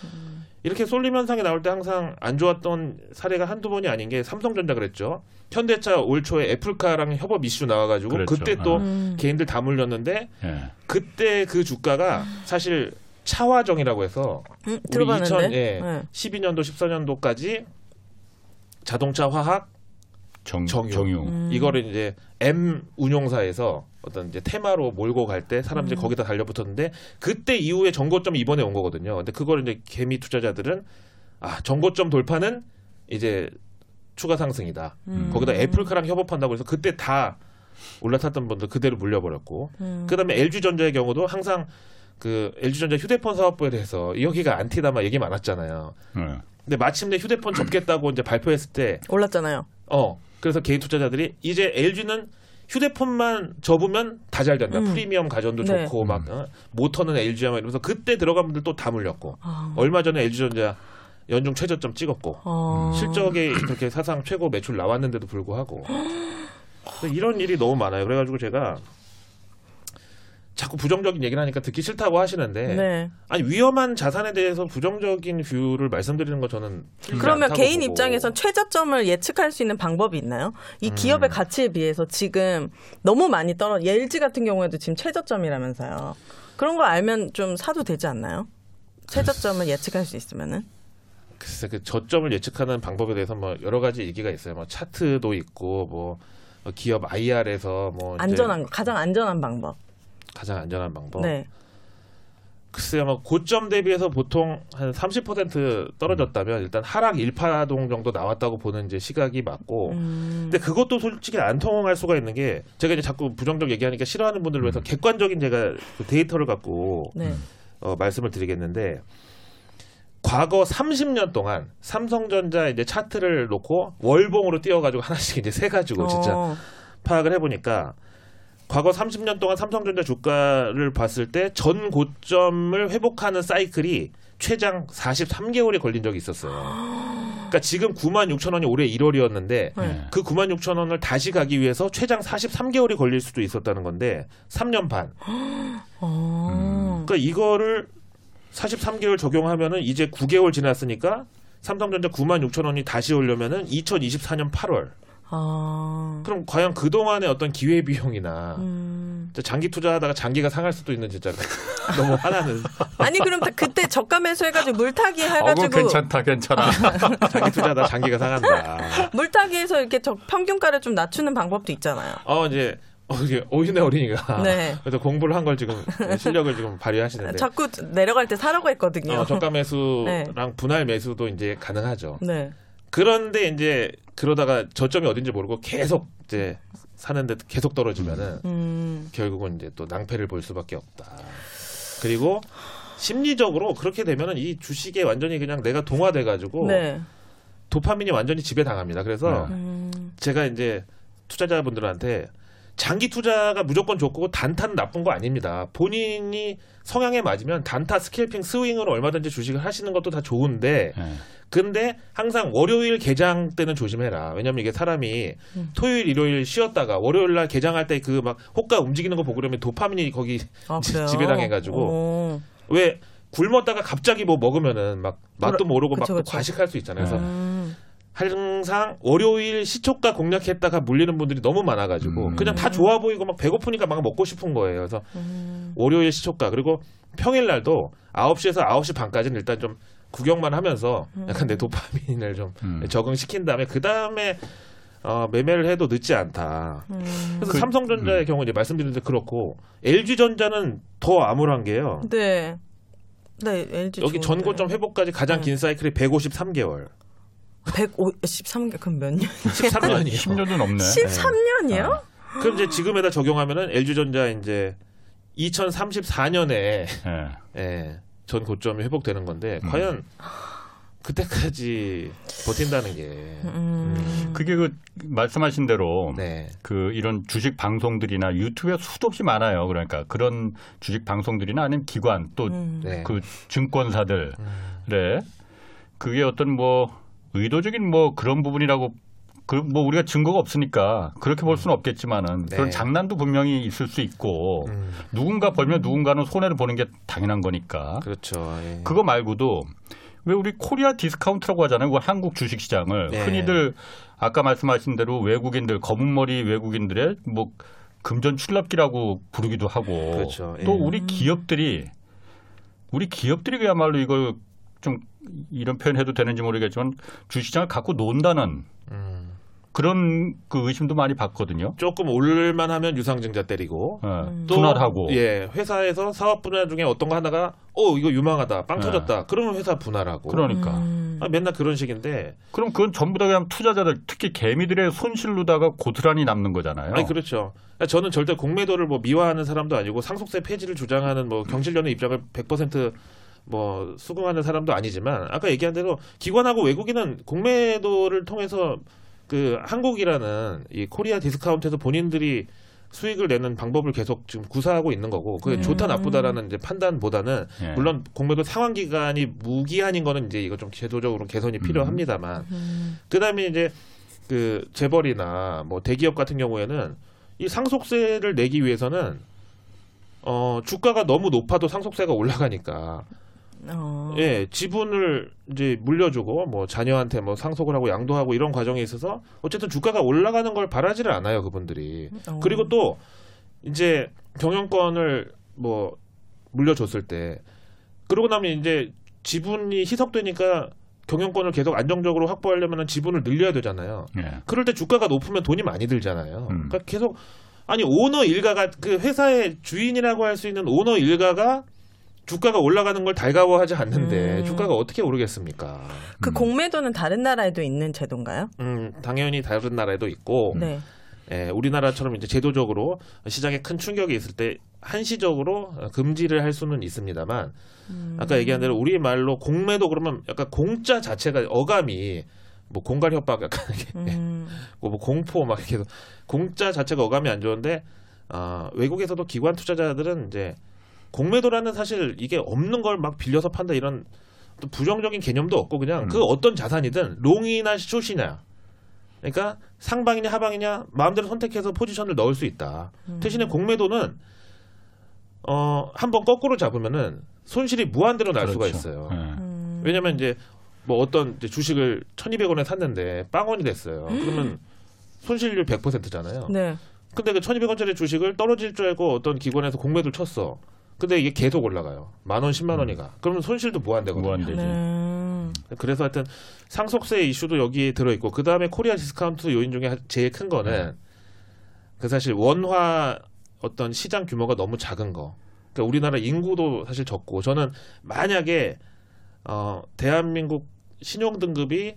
이렇게 쏠림 현상이 나올 때 항상 안 좋았던 사례가 한두 번이 아닌 게 삼성전자 그랬죠 현대차 올 초에 애플카랑 협업 이슈 나와 가지고 그랬죠. 그때 또 음. 개인들 다 물렸는데 예. 그때 그 주가가 사실 차화정이라고 해서 음, 우리 들어봤는데. 2000, 예, 네. 12년도 14년도까지 자동차 화학 정, 정유. 정유. 음. 이거를 이제 M 운용사에서 어떤 이제 테마로 몰고 갈 때 사람들이 음. 거기다 달려붙었는데 그때 이후에 정고점이 이번에 온 거거든요. 근데 그걸 이제 개미 투자자들은 아 정고점 돌파는 이제 추가 상승이다. 음. 거기다 애플카랑 협업한다고 해서 그때 다 올라탔던 분들 그대로 물려버렸고 음. 그다음에 LG전자의 경우도 항상 그 LG전자 휴대폰 사업부에 대해서 여기가 안티다마 얘기 많았잖아요. 예. 근데 마침내 휴대폰 접겠다고 이제 발표했을 때 올랐잖아요. 어 그래서 개인 투자자들이 이제 LG는 휴대폰만 접으면 다 잘 된다. 음. 프리미엄 가전도 네. 좋고 막 어? 모터는 LG야 막 이러면서 그때 들어간 분들 또 다 물렸고 아. 얼마 전에 LG전자 연중 최저점 찍었고 어. 실적이 그렇게 사상 최고 매출 나왔는데도 불구하고 이런 일이 너무 많아요. 그래가지고 제가 자꾸 부정적인 얘기를 하니까 듣기 싫다고 하시는데 네. 아니 위험한 자산에 대해서 부정적인 view를 말씀드리는 거 저는 그러면 개인 보고. 입장에선 최저점을 예측할 수 있는 방법이 있나요? 이 음. 기업의 가치에 비해서 지금 너무 많이 떨어. LG 같은 경우에도 지금 최저점이라면서요. 그런 거 알면 좀 사도 되지 않나요? 최저점을 예측할 수 있으면은. 글쎄 그 저점을 예측하는 방법에 대해서 뭐 여러 가지 얘기가 있어요. 뭐 차트도 있고 뭐 기업 IR에서 뭐 안전한 거, 가장 안전한 방법. 가장 안전한 방법. 네. 글쎄요, 뭐 고점 대비해서 보통 한 30% 떨어졌다면 일단 하락 1파동 정도 나왔다고 보는 이제 시각이 맞고. 음. 근데 그것도 솔직히 안 통할 수가 있는 게 제가 이제 자꾸 부정적 얘기하니까 싫어하는 분들을 위해서 객관적인 제가 그 데이터를 갖고 네. 어, 말씀을 드리겠는데 과거 30년 동안 삼성전자 이제 차트를 놓고 월봉으로 띄워가지고 하나씩 이제 세 가지고 진짜 어. 파악을 해보니까 과거 30년 동안 삼성전자 주가를 봤을 때 전 고점을 회복하는 사이클이 최장 43개월이 걸린 적이 있었어요. 그러니까 지금 9만 6천 원이 올해 1월이었는데 네. 그 9만 6천 원을 다시 가기 위해서 최장 43개월이 걸릴 수도 있었다는 건데 3년 반. 어. 그러니까 이거를 43개월 적용하면은 이제 9개월 지났으니까 삼성전자 9만 6천 원이 다시 오려면은 2024년 8월. 아. 그럼 과연 그 동안의 어떤 기회 비용이나 음. 장기 투자하다가 장기가 상할 수도 있는 진짜 너무 화나는 아니 그럼 다 그때 저가 매수해가지고 물타기 어, 해가지고 그거 괜찮다, 괜찮아. 장기 투자하다 장기가 상한다. 물타기해서 이렇게 저 평균가를 좀 낮추는 방법도 있잖아요. 어 이제 어, 오윤의 어린이가 네. 그래서 공부를 한 걸 지금 실력을 지금 발휘하시는데 자꾸 내려갈 때 사라고 했거든요. 어, 저가 매수랑 네. 분할 매수도 이제 가능하죠. 네. 그런데 이제 그러다가 저점이 어딘지 모르고 계속 이제 사는데 계속 떨어지면은 음. 결국은 이제 또 낭패를 볼 수밖에 없다. 그리고 심리적으로 그렇게 되면은 이 주식에 완전히 그냥 내가 동화돼 가지고 네. 도파민이 완전히 지배 당합니다. 그래서 네. 음. 제가 이제 투자자분들한테 장기 투자가 무조건 좋고 단타는 나쁜 거 아닙니다. 본인이 성향에 맞으면 단타 스캘핑 스윙으로 얼마든지 주식을 하시는 것도 다 좋은데 예. 근데 항상 월요일 개장 때는 조심해라. 왜냐면 이게 사람이 토요일 일요일 쉬었다가 월요일 날 개장할 때 그 막 호가 움직이는 거 보고 그러면 도파민이 거기 아, 지-? 지배당해가지고 오. 왜 굶었다가 갑자기 뭐 먹으면은 막 맛도 모르고 그쵸, 막또 그쵸. 과식할 수 있잖아요. 그래서 음. 항상 월요일 시초가 공략했다가 물리는 분들이 너무 많아가지고 음. 그냥 다 좋아 보이고 막 배고프니까 막 먹고 싶은 거예요. 그래서 음. 월요일 시초가 그리고 평일 날도 9시에서 9시 반까지는 일단 좀 구경만 하면서 약간 내 도파민을 좀 음. 적응시킨 다음에 그 다음에 어, 매매를 해도 늦지 않다. 음. 그래서 그- 삼성전자의 경우 이제 말씀드린 대 그렇고 LG전자는 더 암울한 게요. 네. 네, LG 여기 전고점 회복까지 가장 네. 긴 사이클이 153개월. 153개 그럼 몇 년? 13년이에요. 10년도 넘네. 13년이요? 그럼 이제 지금에다 적용하면은 LG전자 이제 2034년에 예. 예, 전 고점이 회복되는 건데 음. 과연 그때까지 버틴다는 게 음. 그게 그 말씀하신 대로 네. 그 이런 주식 방송들이나 유튜브에 수도 없이 많아요. 그러니까 그런 주식 방송들이나 아니면 기관 또그 음. 네. 증권사들의 음. 그게 어떤 뭐 의도적인 뭐 그런 부분이라고 그뭐 우리가 증거가 없으니까 그렇게 볼 수는 없겠지만은 네. 그런 장난도 분명히 있을 수 있고 음, 누군가 벌면 누군가는 손해를 보는 게 당연한 거니까 그렇죠. 예. 그거 말고도 왜 우리 코리아 디스카운트라고 하잖아요. 그건 한국 주식 시장을 네. 흔히들 아까 말씀하신 대로 외국인들 검은 머리 외국인들의 뭐 금전 출납기라고 부르기도 하고 그렇죠. 예. 또 우리 기업들이 우리 기업들이 그야말로 이걸 좀 이런 표현 해도 되는지 모르겠지만 주시장을 갖고 논다는 음, 그런 그 의심도 많이 받거든요. 조금 올만 하면 유상증자 때리고 예, 음. 또 분할하고 예 회사에서 사업 분야 중에 어떤 거 하다가 어 이거 유망하다 빵 네. 터졌다 그러면 회사 분할하고 그러니까 음. 아, 맨날 그런 식인데 그럼 그건 전부 다 그냥 투자자들 특히 개미들의 손실로다가 고스란히 남는 거잖아요. 아니 그렇죠. 그러니까 저는 절대 공매도를 뭐 미화하는 사람도 아니고 상속세 폐지를 주장하는 뭐 경실련의 입장을 100%뭐 수긍하는 사람도 아니지만 아까 얘기한 대로 기관하고 외국인은 공매도를 통해서 그 한국이라는 이 코리아 디스카운트에서 본인들이 수익을 내는 방법을 계속 지금 구사하고 있는 거고 그게 음. 좋다 나쁘다라는 이제 판단보다는 예. 물론 공매도 상환 기간이 무기한인 거는 이제 이거 좀 제도적으로 개선이 필요합니다만 음. 그다음에 이제 그 재벌이나 뭐 대기업 같은 경우에는 이 상속세를 내기 위해서는 어 주가가 너무 높아도 상속세가 올라가니까 어. 예 지분을 이제 물려주고 뭐 자녀한테 뭐 상속을 하고 양도하고 이런 과정에 있어서 어쨌든 주가가 올라가는 걸 바라지를 않아요 그분들이 어. 그리고 또 이제 경영권을 뭐 물려줬을 때 그러고 나면 이제 지분이 희석되니까 경영권을 계속 안정적으로 확보하려면 지분을 늘려야 되잖아요. 예. 그럴 때 주가가 높으면 돈이 많이 들잖아요. 음. 그러니까 계속 아니 오너 일가가 그 회사의 주인이라고 할 수 있는 오너 일가가 주가가 올라가는 걸 달가워하지 않는데 음. 주가가 어떻게 오르겠습니까? 그 음. 공매도는 다른 나라에도 있는 제도인가요? 음, 당연히 다른 나라에도 있고 네. 예, 우리나라처럼 이제 제도적으로 시장에 큰 충격이 있을 때 한시적으로 금지를 할 수는 있습니다만 음. 아까 얘기한 대로 우리 말로 공매도 그러면 약간 공짜 자체가 어감이 뭐 공갈 협박 약간 이렇게 음. 뭐 공포 막 이렇게 해서 공짜 자체가 어감이 안 좋은데 아, 외국에서도 기관 투자자들은 이제 공매도라는 사실 이게 없는 걸 막 빌려서 판다 이런 또 부정적인 개념도 없고 그냥 음. 그 어떤 자산이든 롱이나 숏이냐. 그러니까 상방이냐 하방이냐 마음대로 선택해서 포지션을 넣을 수 있다. 대신에 공매도는 어 한번 거꾸로 잡으면은 손실이 무한대로 날 수가 그렇죠. 있어요. 예. 음. 왜냐면 이제 뭐 어떤 이제 주식을 1,200원에 샀는데 빵원이 됐어요. 그러면 손실률 100%잖아요. 네. 근데 그 1,200원짜리 주식을 떨어질 줄 알고 어떤 기관에서 공매도를 쳤어. 근데 이게 계속 올라가요. 만 원, 10만 원이 가. 그러면 손실도 무한대거든요. 무한대지. 네. 그래서 하여튼 상속세 이슈도 여기에 들어 있고 그 다음에 코리아 디스카운트 요인 중에 하- 제일 큰 거는 그 사실 원화 어떤 시장 규모가 너무 작은 거. 그러니까 우리나라 인구도 사실 적고 저는 만약에 어 대한민국 신용 등급이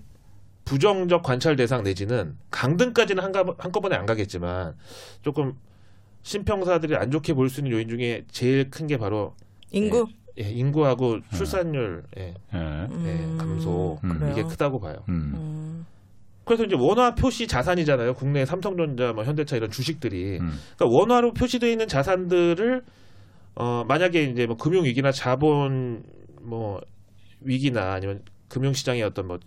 부정적 관찰 대상 내지는 강등까지는 한가, 한꺼번에 안 가겠지만 조금 신평사들이 안 좋게 볼 수 있는 요인 중에 제일 큰 게 바로 인구. 예, 인구하고 출산율 예, 예. 예, 감소 음. 이게? 크다고 봐요. 음. 음. 그래서 이제 원화 표시 자산이잖아요. 국내 삼성전자, 뭐 현대차 이런 주식들이. 음. 그러니까 원화로 표시되어 있는 자산들을 어 만약에 이제 뭐 금융 위기나 자본 뭐 위기나 아니면 금융 시장의 어떤 뭐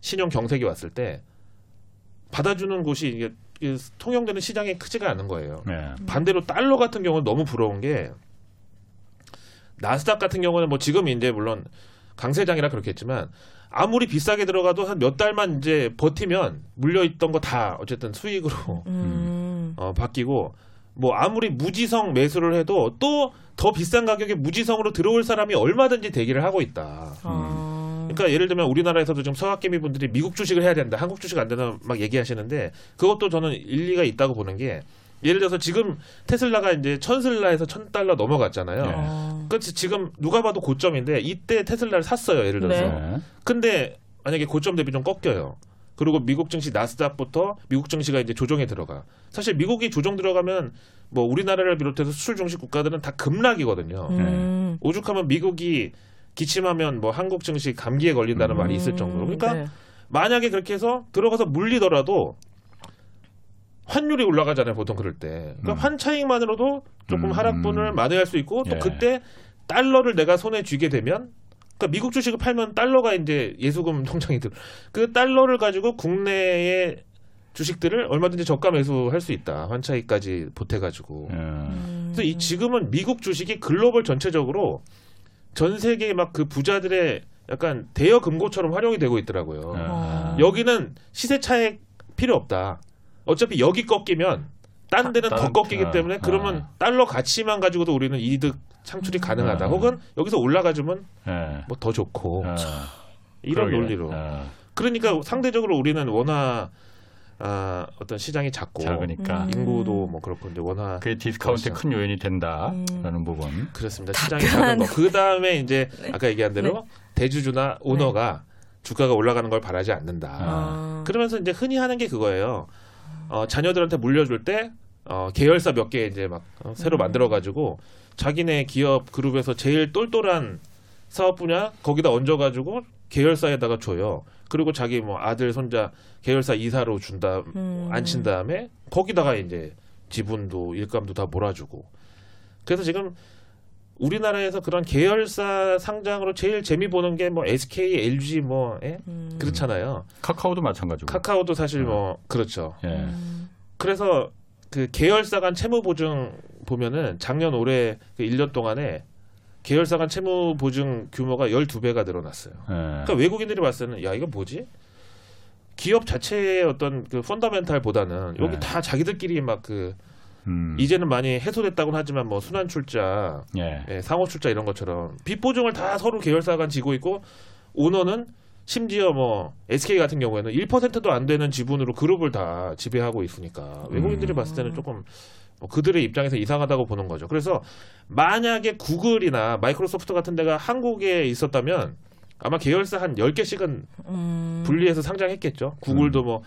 신용 경색이 왔을 때 받아주는 곳이 이게 이 통용되는 시장이 크지가 않은 거예요. 예. 반대로 달러 같은 경우는 너무 부러운 게 나스닥 같은 경우는 뭐 지금 이제 물론 강세장이라 그렇겠지만 아무리 비싸게 들어가도 한 몇 달만 이제 버티면 물려 있던 거 다 어쨌든 수익으로 음. 어, 바뀌고 뭐 아무리 무지성 매수를 해도 또 더 비싼 가격에 무지성으로 들어올 사람이 얼마든지 대기를 하고 있다. 아. 그러니까 예를 들면 우리나라에서도 지금 서학개미 분들이 미국 주식을 해야 된다, 한국 주식 안 된다 막 얘기하시는데 그것도 저는 일리가 있다고 보는 게 예를 들어서 지금 테슬라가 이제 천슬라에서 천 달러 넘어갔잖아요. 예. 아. 그 지금 누가 봐도 고점인데 이때 테슬라를 샀어요. 예를 들어서. 네. 예. 근데 만약에 고점 대비 좀 꺾여요. 그리고 미국 증시 나스닥부터 미국 증시가 이제 조정에 들어가. 사실 미국이 조정 들어가면 뭐 우리나라를 비롯해서 수출 중심 국가들은 다 급락이거든요. 음. 오죽하면 미국이 기침하면 뭐 한국 증시 감기에 걸린다는 음. 말이 있을 정도로. 그러니까 네. 만약에 그렇게 해서 들어가서 물리더라도 환율이 올라가잖아요, 보통 그럴 때. 그러니까 음. 환차익만으로도 조금 음, 하락분을 음. 만회할 수 있고 또 예. 그때 달러를 내가 손에 쥐게 되면 그러니까 미국 주식을 팔면 달러가 이제 예수금 통장이 들. 그 달러를 가지고 국내의 주식들을 얼마든지 저가 매수할 수 있다. 환차익까지 보태 가지고. 예. 음. 그래서 이 지금은 미국 주식이 글로벌 전체적으로 전 세계 막 그 부자들의 약간 대여 금고처럼 활용이 되고 있더라고요. 아. 여기는 시세 차익 필요 없다. 어차피 여기 꺾이면 딴 데는 다- 더 꺾이기 아, 때문에 그러면 아. 달러 가치만 가지고도 우리는 이득 창출이 가능하다. 아. 혹은 여기서 올라가주면 예. 뭐더 좋고 아. 이런 그러게. 논리로. 아. 그러니까 상대적으로 우리는 원화 아, 어떤 시장이 작고 작으니까 음. 인구도 뭐 그렇고 근데 원화 그게 디스카운트의 그렇죠. 큰 요인이 된다라는 음. 부분. 그렇습니다. 시장이 작은 거. 그 다음에 이제 아까 얘기한 대로 대주주나 오너가 주가가 올라가는 걸 바라지 않는다. 아. 그러면서 이제 흔히 하는 게 그거예요. 어, 자녀들한테 물려줄 때 어, 계열사 몇 개 이제 막 어, 새로 음. 만들어 가지고 자기네 기업 그룹에서 제일 똘똘한 사업 분야 거기다 얹어 가지고 계열사에다가 줘요. 그리고 자기 뭐 아들 손자 계열사 이사로 준다 음. 앉힌 다음에 거기다가 이제 지분도 일감도 다 몰아주고 그래서 지금 우리나라에서 그런 계열사 상장으로 제일 재미 보는 게 뭐 SK, LG 뭐 예? 음. 그렇잖아요. 카카오도 마찬가지고. 카카오도 사실 뭐 그렇죠. 예. 음. 그래서 그 계열사 간 채무 보증 보면은 작년 올해 그 1년 동안에 계열사 간 채무 보증 규모가 12배가 늘어났어요. 예. 그러니까 외국인들이 봤을 때는 야 이거 뭐지? 기업 자체의 어떤 그 펀더멘탈보다는 여기 네. 다 자기들끼리 막그 음. 이제는 많이 해소됐다고는 하지만 뭐 순환 출자, 예. 예, 상호 출자 이런 것처럼 빚 보증을 다 서로 계열사 간 지고 있고 오너는 심지어 뭐 SK 같은 경우에는 1%도 안 되는 지분으로 그룹을 다 지배하고 있으니까 외국인들이 음. 봤을 때는 조금 뭐 그들의 입장에서 이상하다고 보는 거죠. 그래서 만약에 구글이나 마이크로소프트 같은 데가 한국에 있었다면 아마 계열사 한 10개씩은 음. 분리해서 상장했겠죠. 구글도 뭐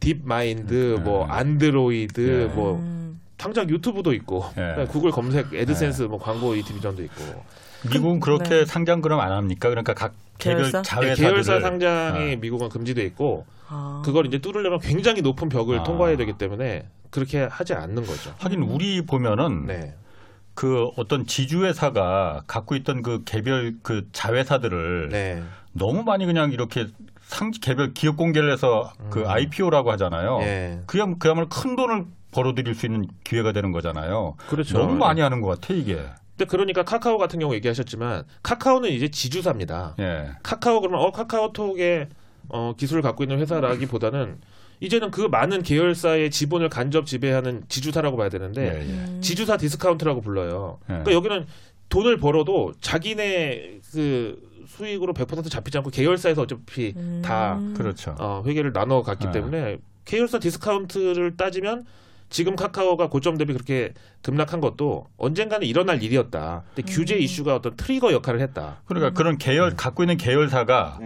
DeepMind, 음. 뭐 안드로이드, 네. 뭐 음. 당장 유튜브도 있고 네. 구글 검색 AdSense 뭐 광고 이 division도 있고 미국은 그렇게 네. 상장 그럼 안 합니까? 그러니까 각 개별 계열사? 네, 자회사들 계열사 상장이 아. 미국은 금지돼 있고 아. 그걸 이제 뚫으려면 굉장히 높은 벽을 아. 통과해야 되기 때문에 그렇게 하지 않는 거죠. 하긴 우리 보면은 네. 그 어떤 지주회사가 갖고 있던 그 개별 그 자회사들을 네. 너무 많이 그냥 이렇게 상 개별 기업 공개를 해서 그 IPO라고 하잖아요. 음. 예. 그야말로, 그야말로 큰 돈을 벌어들일 수 있는 기회가 되는 거잖아요. 그렇죠. 너무 많이 하는 것 같아 이게. 근데 그러니까 카카오 같은 경우 얘기하셨지만 카카오는 이제 지주사입니다. 예. 카카오 그러면 어 카카오톡의 어, 기술을 갖고 있는 회사라기보다는 이제는 그 많은 계열사의 지분을 간접 지배하는 지주사라고 봐야 되는데 예, 예. 지주사 디스카운트라고 불러요. 예. 그러니까 여기는 돈을 벌어도 자기네 그 수익으로 100% 잡히지 않고 계열사에서 어차피 다 그렇죠. 어, 회계를 나눠 갔기 네. 때문에 계열사 디스카운트를 따지면 지금 카카오가 고점 대비 그렇게 급락한 것도 언젠가는 일어날 일이었다. 근데 규제 이슈가 어떤 trigger 역할을 했다. 그러니까 그런 계열 네. 갖고 있는 계열사가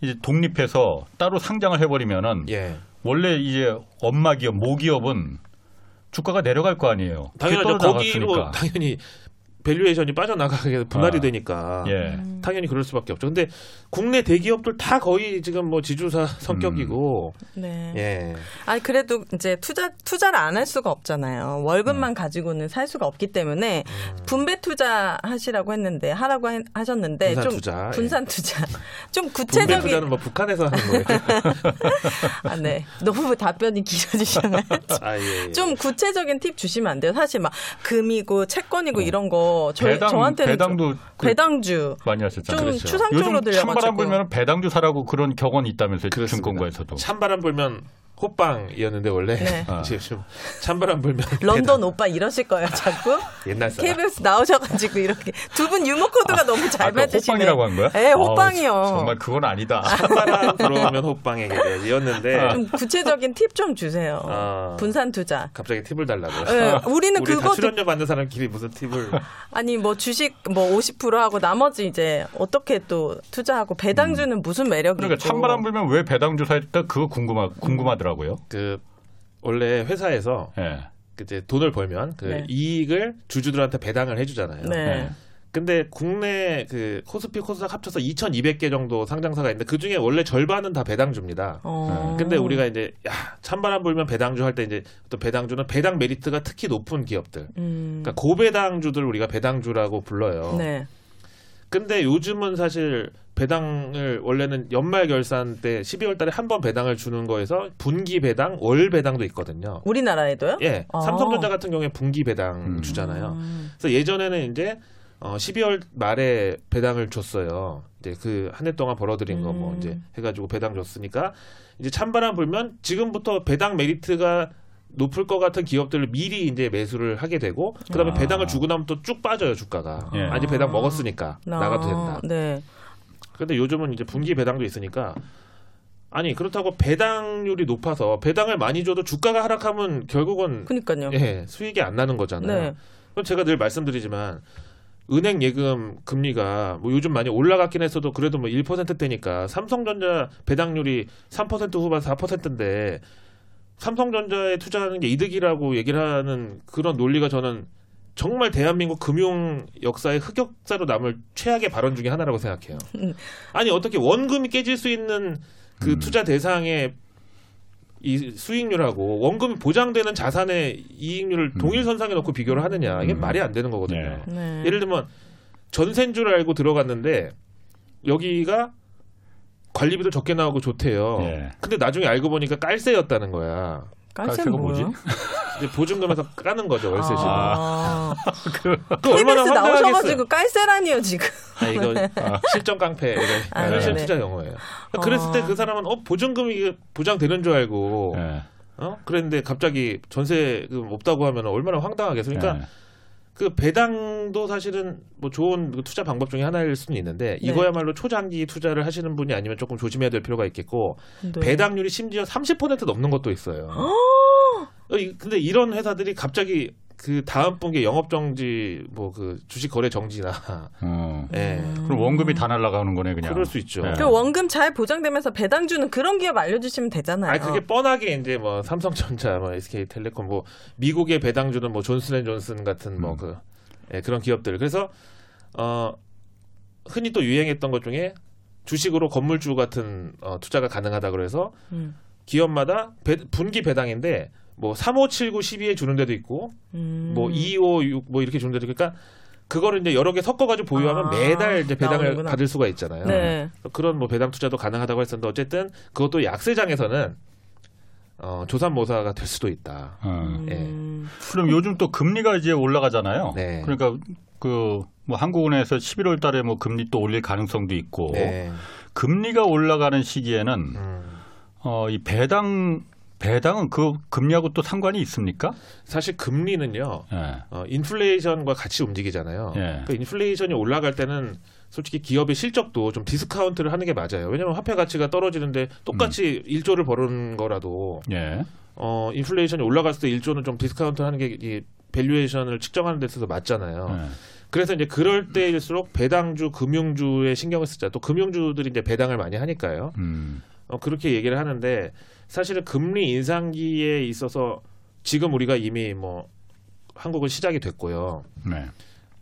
이제 독립해서 따로 상장을 해버리면은 예. 원래 이제 엄마 기업, 모 기업은 주가가 내려갈 거 아니에요. 떨어져 거기로. 당연히 valuation이 빠져나가게 분할이 아. 되니까 예. 당연히 그럴 수밖에 없죠. 근데 국내 대기업들 다 거의 지금 뭐 지주사 성격이고 네. 예. 아니 그래도 이제 투자 투자를 안 할 수가 없잖아요. 월급만 가지고는 살 수가 없기 때문에 분배 투자 하시라고 했는데 하라고 하- 하셨는데 분산 좀 투자, 예. 분산 투자 좀 분배 구체적인 투자는 뭐 북한에서 하는 거예요. 아, 네. 너무 답변이 길어지잖아요. 아, 예, 예. 좀 구체적인 팁 주시면 안 돼요. 사실 막 금이고 채권이고 이런 거 저희 배당, 저한테는 배당도 좀 그 배당주 많이 좀 하셨잖아요. 그렇죠. 추상적으로 요즘 찬바람 들려가지고 불면 배당주 사라고 그런 격언이 있다면서요. 그렇습니다. 증권가에서도. 찬바람 불면 호빵이었는데 원래 네. 아. 지금 찬바람 불면 런던 오빠 이러실 거예요, 자꾸. 옛날 사람. KBS 나오셔가지고 이렇게 두 분 유머 코드가 너무 잘 아까 맞으시네. 호빵이라고 한 거야? 네, 호빵이요. 아우, 정말 그건 아니다. 찬바람 불어오면 호빵에게 이었는데 좀 구체적인 팁 좀 주세요. 아. 분산 투자. 갑자기 팁을 달라고요. 네, 우리는 우리 다 그거 출연료 받는 사람끼리 무슨 팁을 아니 뭐 주식 뭐 50% 하고 나머지 이제 어떻게 또 투자하고 배당주는 무슨 매력이 그러니까 있고. 찬바람 불면 왜 배당주 사했다 그거 궁금하 궁금하더라고 요. 그 원래 회사에서 예. 그 이제 돈을 벌면 그 네. 이익을 주주들한테 배당을 해주잖아요. 네. 네. 근데 국내 그 코스피 코스닥 합쳐서 2,200개 정도 상장사가 있는데 그 중에 원래 절반은 다 배당주입니다. 어. 근데 우리가 이제 야 찬바람 불면 배당주 할 때 이제 또 배당주는 배당 메리트가 특히 높은 기업들, 음. 그러니까 고배당주들 우리가 배당주라고 불러요. 네. 근데 요즘은 사실 배당을 원래는 연말 결산 때 12월 달에 한 번 배당을 주는 거에서 분기 배당, 월 배당도 있거든요. 우리나라에도요? 예. 아. 삼성전자 같은 경우에 분기 배당 음. 주잖아요. 음. 그래서 예전에는 이제 어 12월 말에 배당을 줬어요. 이제 그 한 해 동안 벌어들인 거뭐 음. 이제 해 가지고 배당 줬으니까 이제 찬바람 불면 지금부터 배당 메리트가 높을 것 같은 기업들을 미리 이제 매수를 하게 되고 그다음에 아. 배당을 주고 나면 또 쭉 빠져요 주가가. 예. 아니 배당 먹었으니까 나- 나가도 된다. 네. 근데 요즘은 이제 분기 배당도 있으니까 아니 그렇다고 배당률이 높아서 배당을 많이 줘도 주가가 하락하면 결국은 그니까요. 예, 수익이 안 나는 거잖아요. 네. 그럼 제가 늘 말씀드리지만 은행 예금 금리가 뭐 요즘 많이 올라갔긴 했어도 그래도 뭐 1%대니까 삼성전자 배당률이 3% 후반 4%인데 삼성전자에 투자하는 게 이득이라고 얘기를 하는 그런 논리가 저는 정말 대한민국 금융 역사의 흑역사로 남을 최악의 발언 중에 하나라고 생각해요. 음. 아니 어떻게 원금이 깨질 수 있는 그 음. 투자 대상의 이 수익률하고 원금이 보장되는 자산의 이익률을 음. 동일 선상에 놓고 비교를 하느냐 이게 음. 말이 안 되는 거거든요. 네. 네. 예를 들면 전세인 줄 알고 들어갔는데 여기가 관리비도 적게 나오고 좋대요. 예. 근데 나중에 알고 보니까 깔세였다는 거야. 깔새가 뭐지? 이제 보증금에서 까는 거죠 월세 지금. 아. 그 얼마나. 나오셔가지고 깔새라니요 지금. 아 이거 실전 깡패 이거 아, 현실 네네. 투자 용어예요. 그랬을 때 어. 그 사람은 어 보증금이 보장되는 줄 알고 예. 어 그랬는데 갑자기 전세금 없다고 하면 얼마나 황당하겠어요. 그러니까 예. 그 배당도 사실은 뭐 좋은 그 투자 방법 중에 하나일 수는 있는데 네. 이거야말로 초장기 투자를 하시는 분이 아니면 조금 조심해야 될 필요가 있겠고 네. 배당률이 심지어 30% 넘는 것도 있어요. 어, 이- 근데 이런 회사들이 갑자기 그 다음 분기에 영업 정지 뭐 그 주식 거래 정지나 어. 예. 그럼 원금이 다 날아가는 거네 그냥. 그럴 수 있죠. 예. 그 원금 잘 보장되면서 배당 주는 그런 기업 알려주시면 되잖아요. 아 그게 뻔하게 이제 뭐 삼성전자, 뭐 SK텔레콤, 뭐 미국의 배당 주는 뭐 존슨앤존슨 같은 뭐 음. 그 그런 기업들. 그래서 어 흔히 또 유행했던 것 중에 주식으로 건물주 같은 어, 투자가 가능하다 그래서 음. 기업마다 배- 분기 배당인데 뭐 3579, 12에 주는 데도 있고 음. 뭐 256 뭐 이렇게 주는 데도 있고 그러니까 그거를 이제 여러 개 섞어가지고 보유하면 아, 매달 이제 배당을 나오는구나. 받을 수가 있잖아요. 네. 그런 뭐 배당 투자도 가능하다고 했었는데 어쨌든 그것도 약세장에서는 어, 조삼모사가 될 수도 있다. 어. 음. 그럼 요즘 또 금리가 이제 올라가잖아요. 네. 그러니까 그 뭐 한국은행에서 11월 달에 뭐 금리 또 올릴 가능성도 있고 네. 금리가 올라가는 시기에는 음. 어, 이 배당 배당은 그 금리하고 또 상관이 있습니까? 사실 금리는요. 예. 어, 인플레이션과 같이 움직이잖아요. 예. 그러니까 인플레이션이 올라갈 때는 솔직히 기업의 실적도 좀 디스카운트를 하는 게 맞아요. 왜냐하면 화폐 가치가 떨어지는데 똑같이 1조를 버는 거라도 예. 어, 인플레이션이 올라갔을 때 1조는 좀 디스카운트 하는 게 이 valuation을 측정하는 데 있어서 맞잖아요. 예. 그래서 이제 그럴 때일수록 배당주, 금융주에 신경을 쓰자. 또 금융주들이 이제 배당을 많이 하니까요. 음. 어, 그렇게 얘기를 하는데 사실은 금리 인상기에 있어서 지금 우리가 이미 뭐 한국은 시작이 됐고요. 네.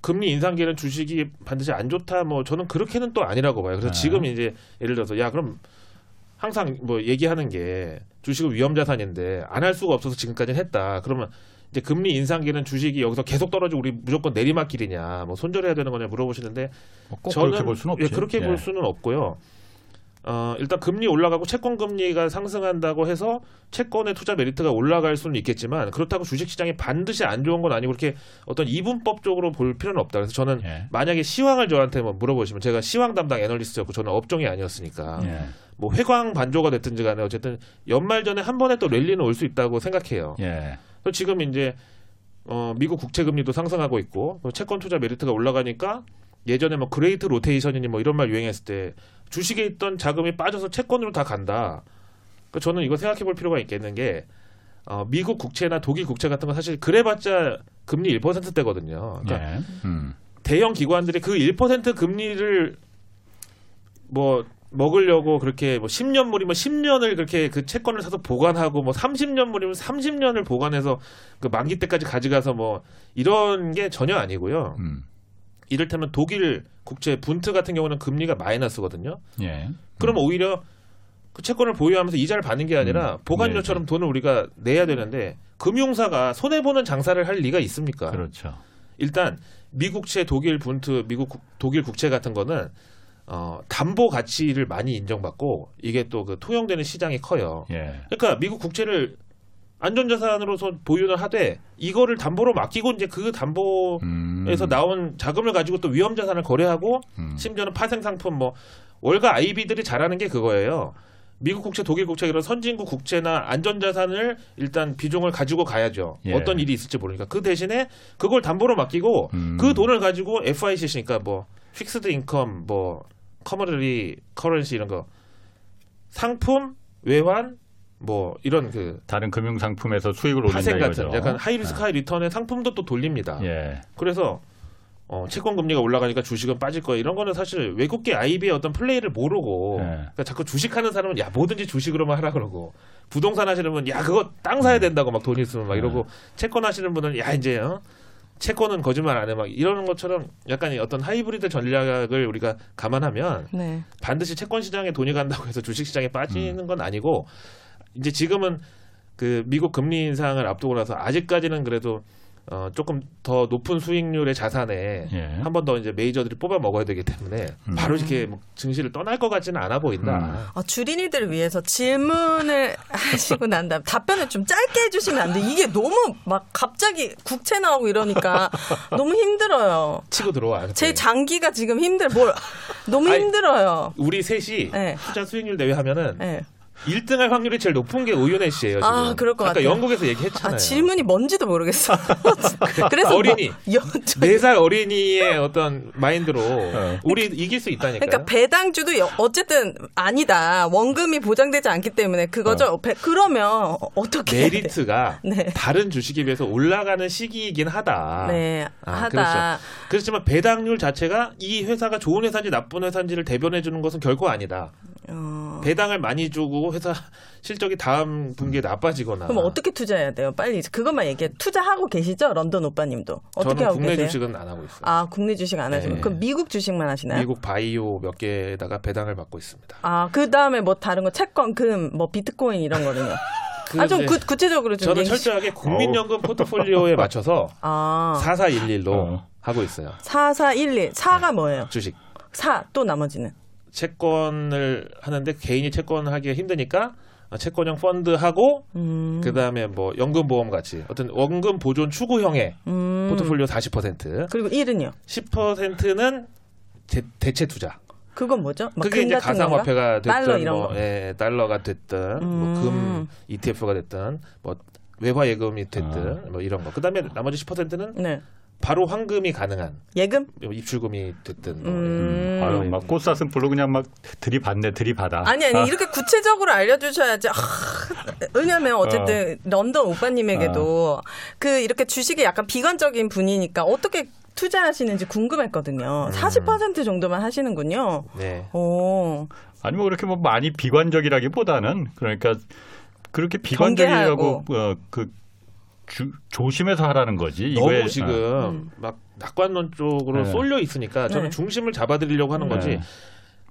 금리 인상기는 주식이 반드시 안 좋다. 뭐 저는 그렇게는 또 아니라고 봐요. 그래서 네. 지금 이제 예를 들어서 야 그럼 항상 뭐 얘기하는 게 주식은 위험 자산인데 안 할 수가 없어서 지금까지는 했다. 그러면 이제 금리 인상기는 주식이 여기서 계속 떨어지고 우리 무조건 내리막길이냐, 뭐 손절해야 되는 거냐 물어보시는데 뭐꼭 그렇게 볼 수는 없지. 예, 그렇게 예. 볼 수는 없고요. 어, 일단 금리 올라가고 채권 금리가 상승한다고 해서 채권의 투자 메리트가 올라갈 수는 있겠지만 그렇다고 주식 시장이 반드시 안 좋은 건 아니고 그렇게 어떤 이분법적으로 볼 필요는 없다. 그래서 저는 예. 만약에 시황을 저한테 뭐 물어보시면 제가 시황 담당 애널리스트였고 저는 업종이 아니었으니까 예. 뭐 회광 반조가 됐든지 간에 어쨌든 연말 전에 한 번에 또 랠리는 올 수 있다고 생각해요. 예. 그래서 지금 이제 어, 미국 국채 금리도 상승하고 있고 또 채권 투자 메리트가 올라가니까 예전에 뭐 great rotation이니 뭐 이런 말 유행했을 때 주식에 있던 자금이 빠져서 채권으로 다 간다. 그 저는 이거 생각해 볼 필요가 있겠는 게 어, 미국 국채나 독일 국채 같은 건 사실 그래봤자 금리 1%대거든요. 그러니까 예. 음. 대형 기관들이 그 1% 금리를 뭐 먹으려고 그렇게 뭐 10년물이면 10년을 그렇게 그 채권을 사서 보관하고 뭐 30년물이면 30년을 보관해서 그 만기 때까지 가져가서 뭐 이런 게 전혀 아니고요. 음. 이를테면 독일 국채 분트 같은 경우는 금리가 마이너스거든요. 예. 그러면 오히려 그 채권을 보유하면서 이자를 받는 게 아니라 음. 보관료처럼 돈을 우리가 내야 되는데 금융사가 손해 보는 장사를 할 리가 있습니까? 그렇죠. 일단 미국채, 독일 분트, 미국 국- 독일 국채 같은 거는 어, 담보 가치를 많이 인정받고 이게 또 그 통용되는 시장이 커요. 예. 그러니까 미국 국채를 안전자산으로서 보유는 하되 이거를 담보로 맡기고 이제 그 담보에서 음. 나온 자금을 가지고 또 위험 자산을 거래하고 음. 심지어는 파생 상품 뭐 월가 IB들이 잘하는 게 그거예요. 미국 국채, 독일 국채 이런 선진국 국채나 안전자산을 일단 비중을 가지고 가야죠. 예. 어떤 일이 있을지 모르니까 그 대신에 그걸 담보로 맡기고 음. 그 돈을 가지고 FICC니까 뭐 fixed income, 뭐 commodity currency 이런 거 상품, 외환 뭐 이런 그 다른 금융 상품에서 수익을 올린다 파생 이거죠. 같은 약간 high risk high return의 상품도 또 돌립니다. 예. 그래서 어, 채권 금리가 올라가니까 주식은 빠질 거야. 이런 거는 사실 외국계 아이비의 어떤 플레이를 모르고 네. 그러니까 자꾸 주식하는 사람은 야 뭐든지 주식으로만 하라 그러고 부동산 하시는 분은 야 그거 땅 사야 된다고 막 돈 있으면 막 이러고 채권 하시는 분은 야 이제 어? 채권은 거짓말 안 해 막 이러는 것처럼 약간 이 어떤 하이브리드 전략을 우리가 감안하면 네. 반드시 채권 시장에 돈이 간다고 해서 주식 시장에 빠지는 건 아니고 이제 지금은 그 미국 금리 인상을 앞두고 나서 아직까지는 그래도 어 조금 더 높은 수익률의 자산에 예. 한번 더 이제 메이저들이 뽑아 먹어야 되기 때문에 음. 바로 이렇게 뭐 증시를 떠날 것 같지는 않아 보인다. 아, 주린이들을 위해서 질문을 하시고 난 다음 답변을 좀 짧게 해주시면 안 돼. 이게 너무 막 갑자기 국채 나오고 이러니까 너무 힘들어요. 치고 들어와. 제 그때. 장기가 지금 힘들, 뭘, 너무 아니, 힘들어요. 우리 셋이 네. 투자 수익률 대회 하면은 네. 1등할 확률이 제일 높은 게 오윤혜 씨예요. 지금. 아, 그럴 것 아까 같아요. 영국에서 얘기했잖아요. 아, 질문이 뭔지도 모르겠어. 그래서 어린이. 뭐, 여, 저- 네살 어린이의 어떤 마인드로 어. 우리 이길 수 있다니까요. 그러니까 배당주도 여- 어쨌든 아니다. 원금이 보장되지 않기 때문에 그거죠. 배- 그러면 어떻게? 메리트가 네. 다른 주식에 비해서 올라가는 시기이긴 하다. 네, 아, 하다. 그렇죠. 그렇지만 배당률 자체가 이 회사가 좋은 회사인지 나쁜 회사인지를 대변해 주는 것은 결코 아니다. 어, 배당을 많이 주고 회사 실적이 다음 분기에 나빠지거나. 그럼 어떻게 투자해야 돼요? 빨리 그것만 얘기해. 투자하고 계시죠? 런던 오빠님도. 어떻게 저는 하고 국내 계세요? 주식은 안 하고 있어요. 아, 국내 주식 안 하시고. 네. 그럼 미국 주식만 하시나요? 미국 바이오 몇 개에다가 배당을 받고 있습니다. 아, 그 다음에 뭐 다른 거 채권, 금, 뭐 비트코인 이런 거는요. 그 아, 좀 구, 구체적으로 좀 저는 얘기- 철저하게 국민연금 포트폴리오에 맞춰서 아, 4411로 어. 하고 있어요. 4411. 4가 뭐예요? 주식. 4, 또 나머지는. 채권을 하는데 개인이 채권하기가 힘드니까 채권형 펀드 하고 음. 그다음에 뭐 연금 보험 같이 어떤 원금 보존 추구형의 음. 포트폴리오 40%, 그리고 1은요? 10%는 대, 체 투자. 그건 뭐죠? 막 그게 금 이제 가상화폐가? 달러 됐든 이런 뭐 거. 예, 달러가 됐든 음. 뭐금 ETF가 됐든 뭐 외화 예금이 됐든 뭐 이런 거. 그다음에 나머지 10%는 네. 바로 환금이 가능한 예금? 입출금이 됐든 뭐 음. 아유, 막 꽃사슴불로 그냥 막 들이받네, 들이받아. 아니 아니 이렇게 구체적으로 알려주셔야지. 아, 왜냐면 어쨌든 런던 오빠님에게도 그 이렇게 주식에 약간 비관적인 분이니까 어떻게 투자하시는지 궁금했거든요. 40% 정도만 하시는군요. 네. 오, 아니 뭐 그렇게 뭐 많이 비관적이라기보다는 그러니까 그렇게 비관적이라고 어, 그 주- 조심해서 하라는 거지. 이거에 너무 지금 음. 막 낙관론 쪽으로 네. 쏠려 있으니까 저는 네. 중심을 잡아드리려고 하는 거지. 네.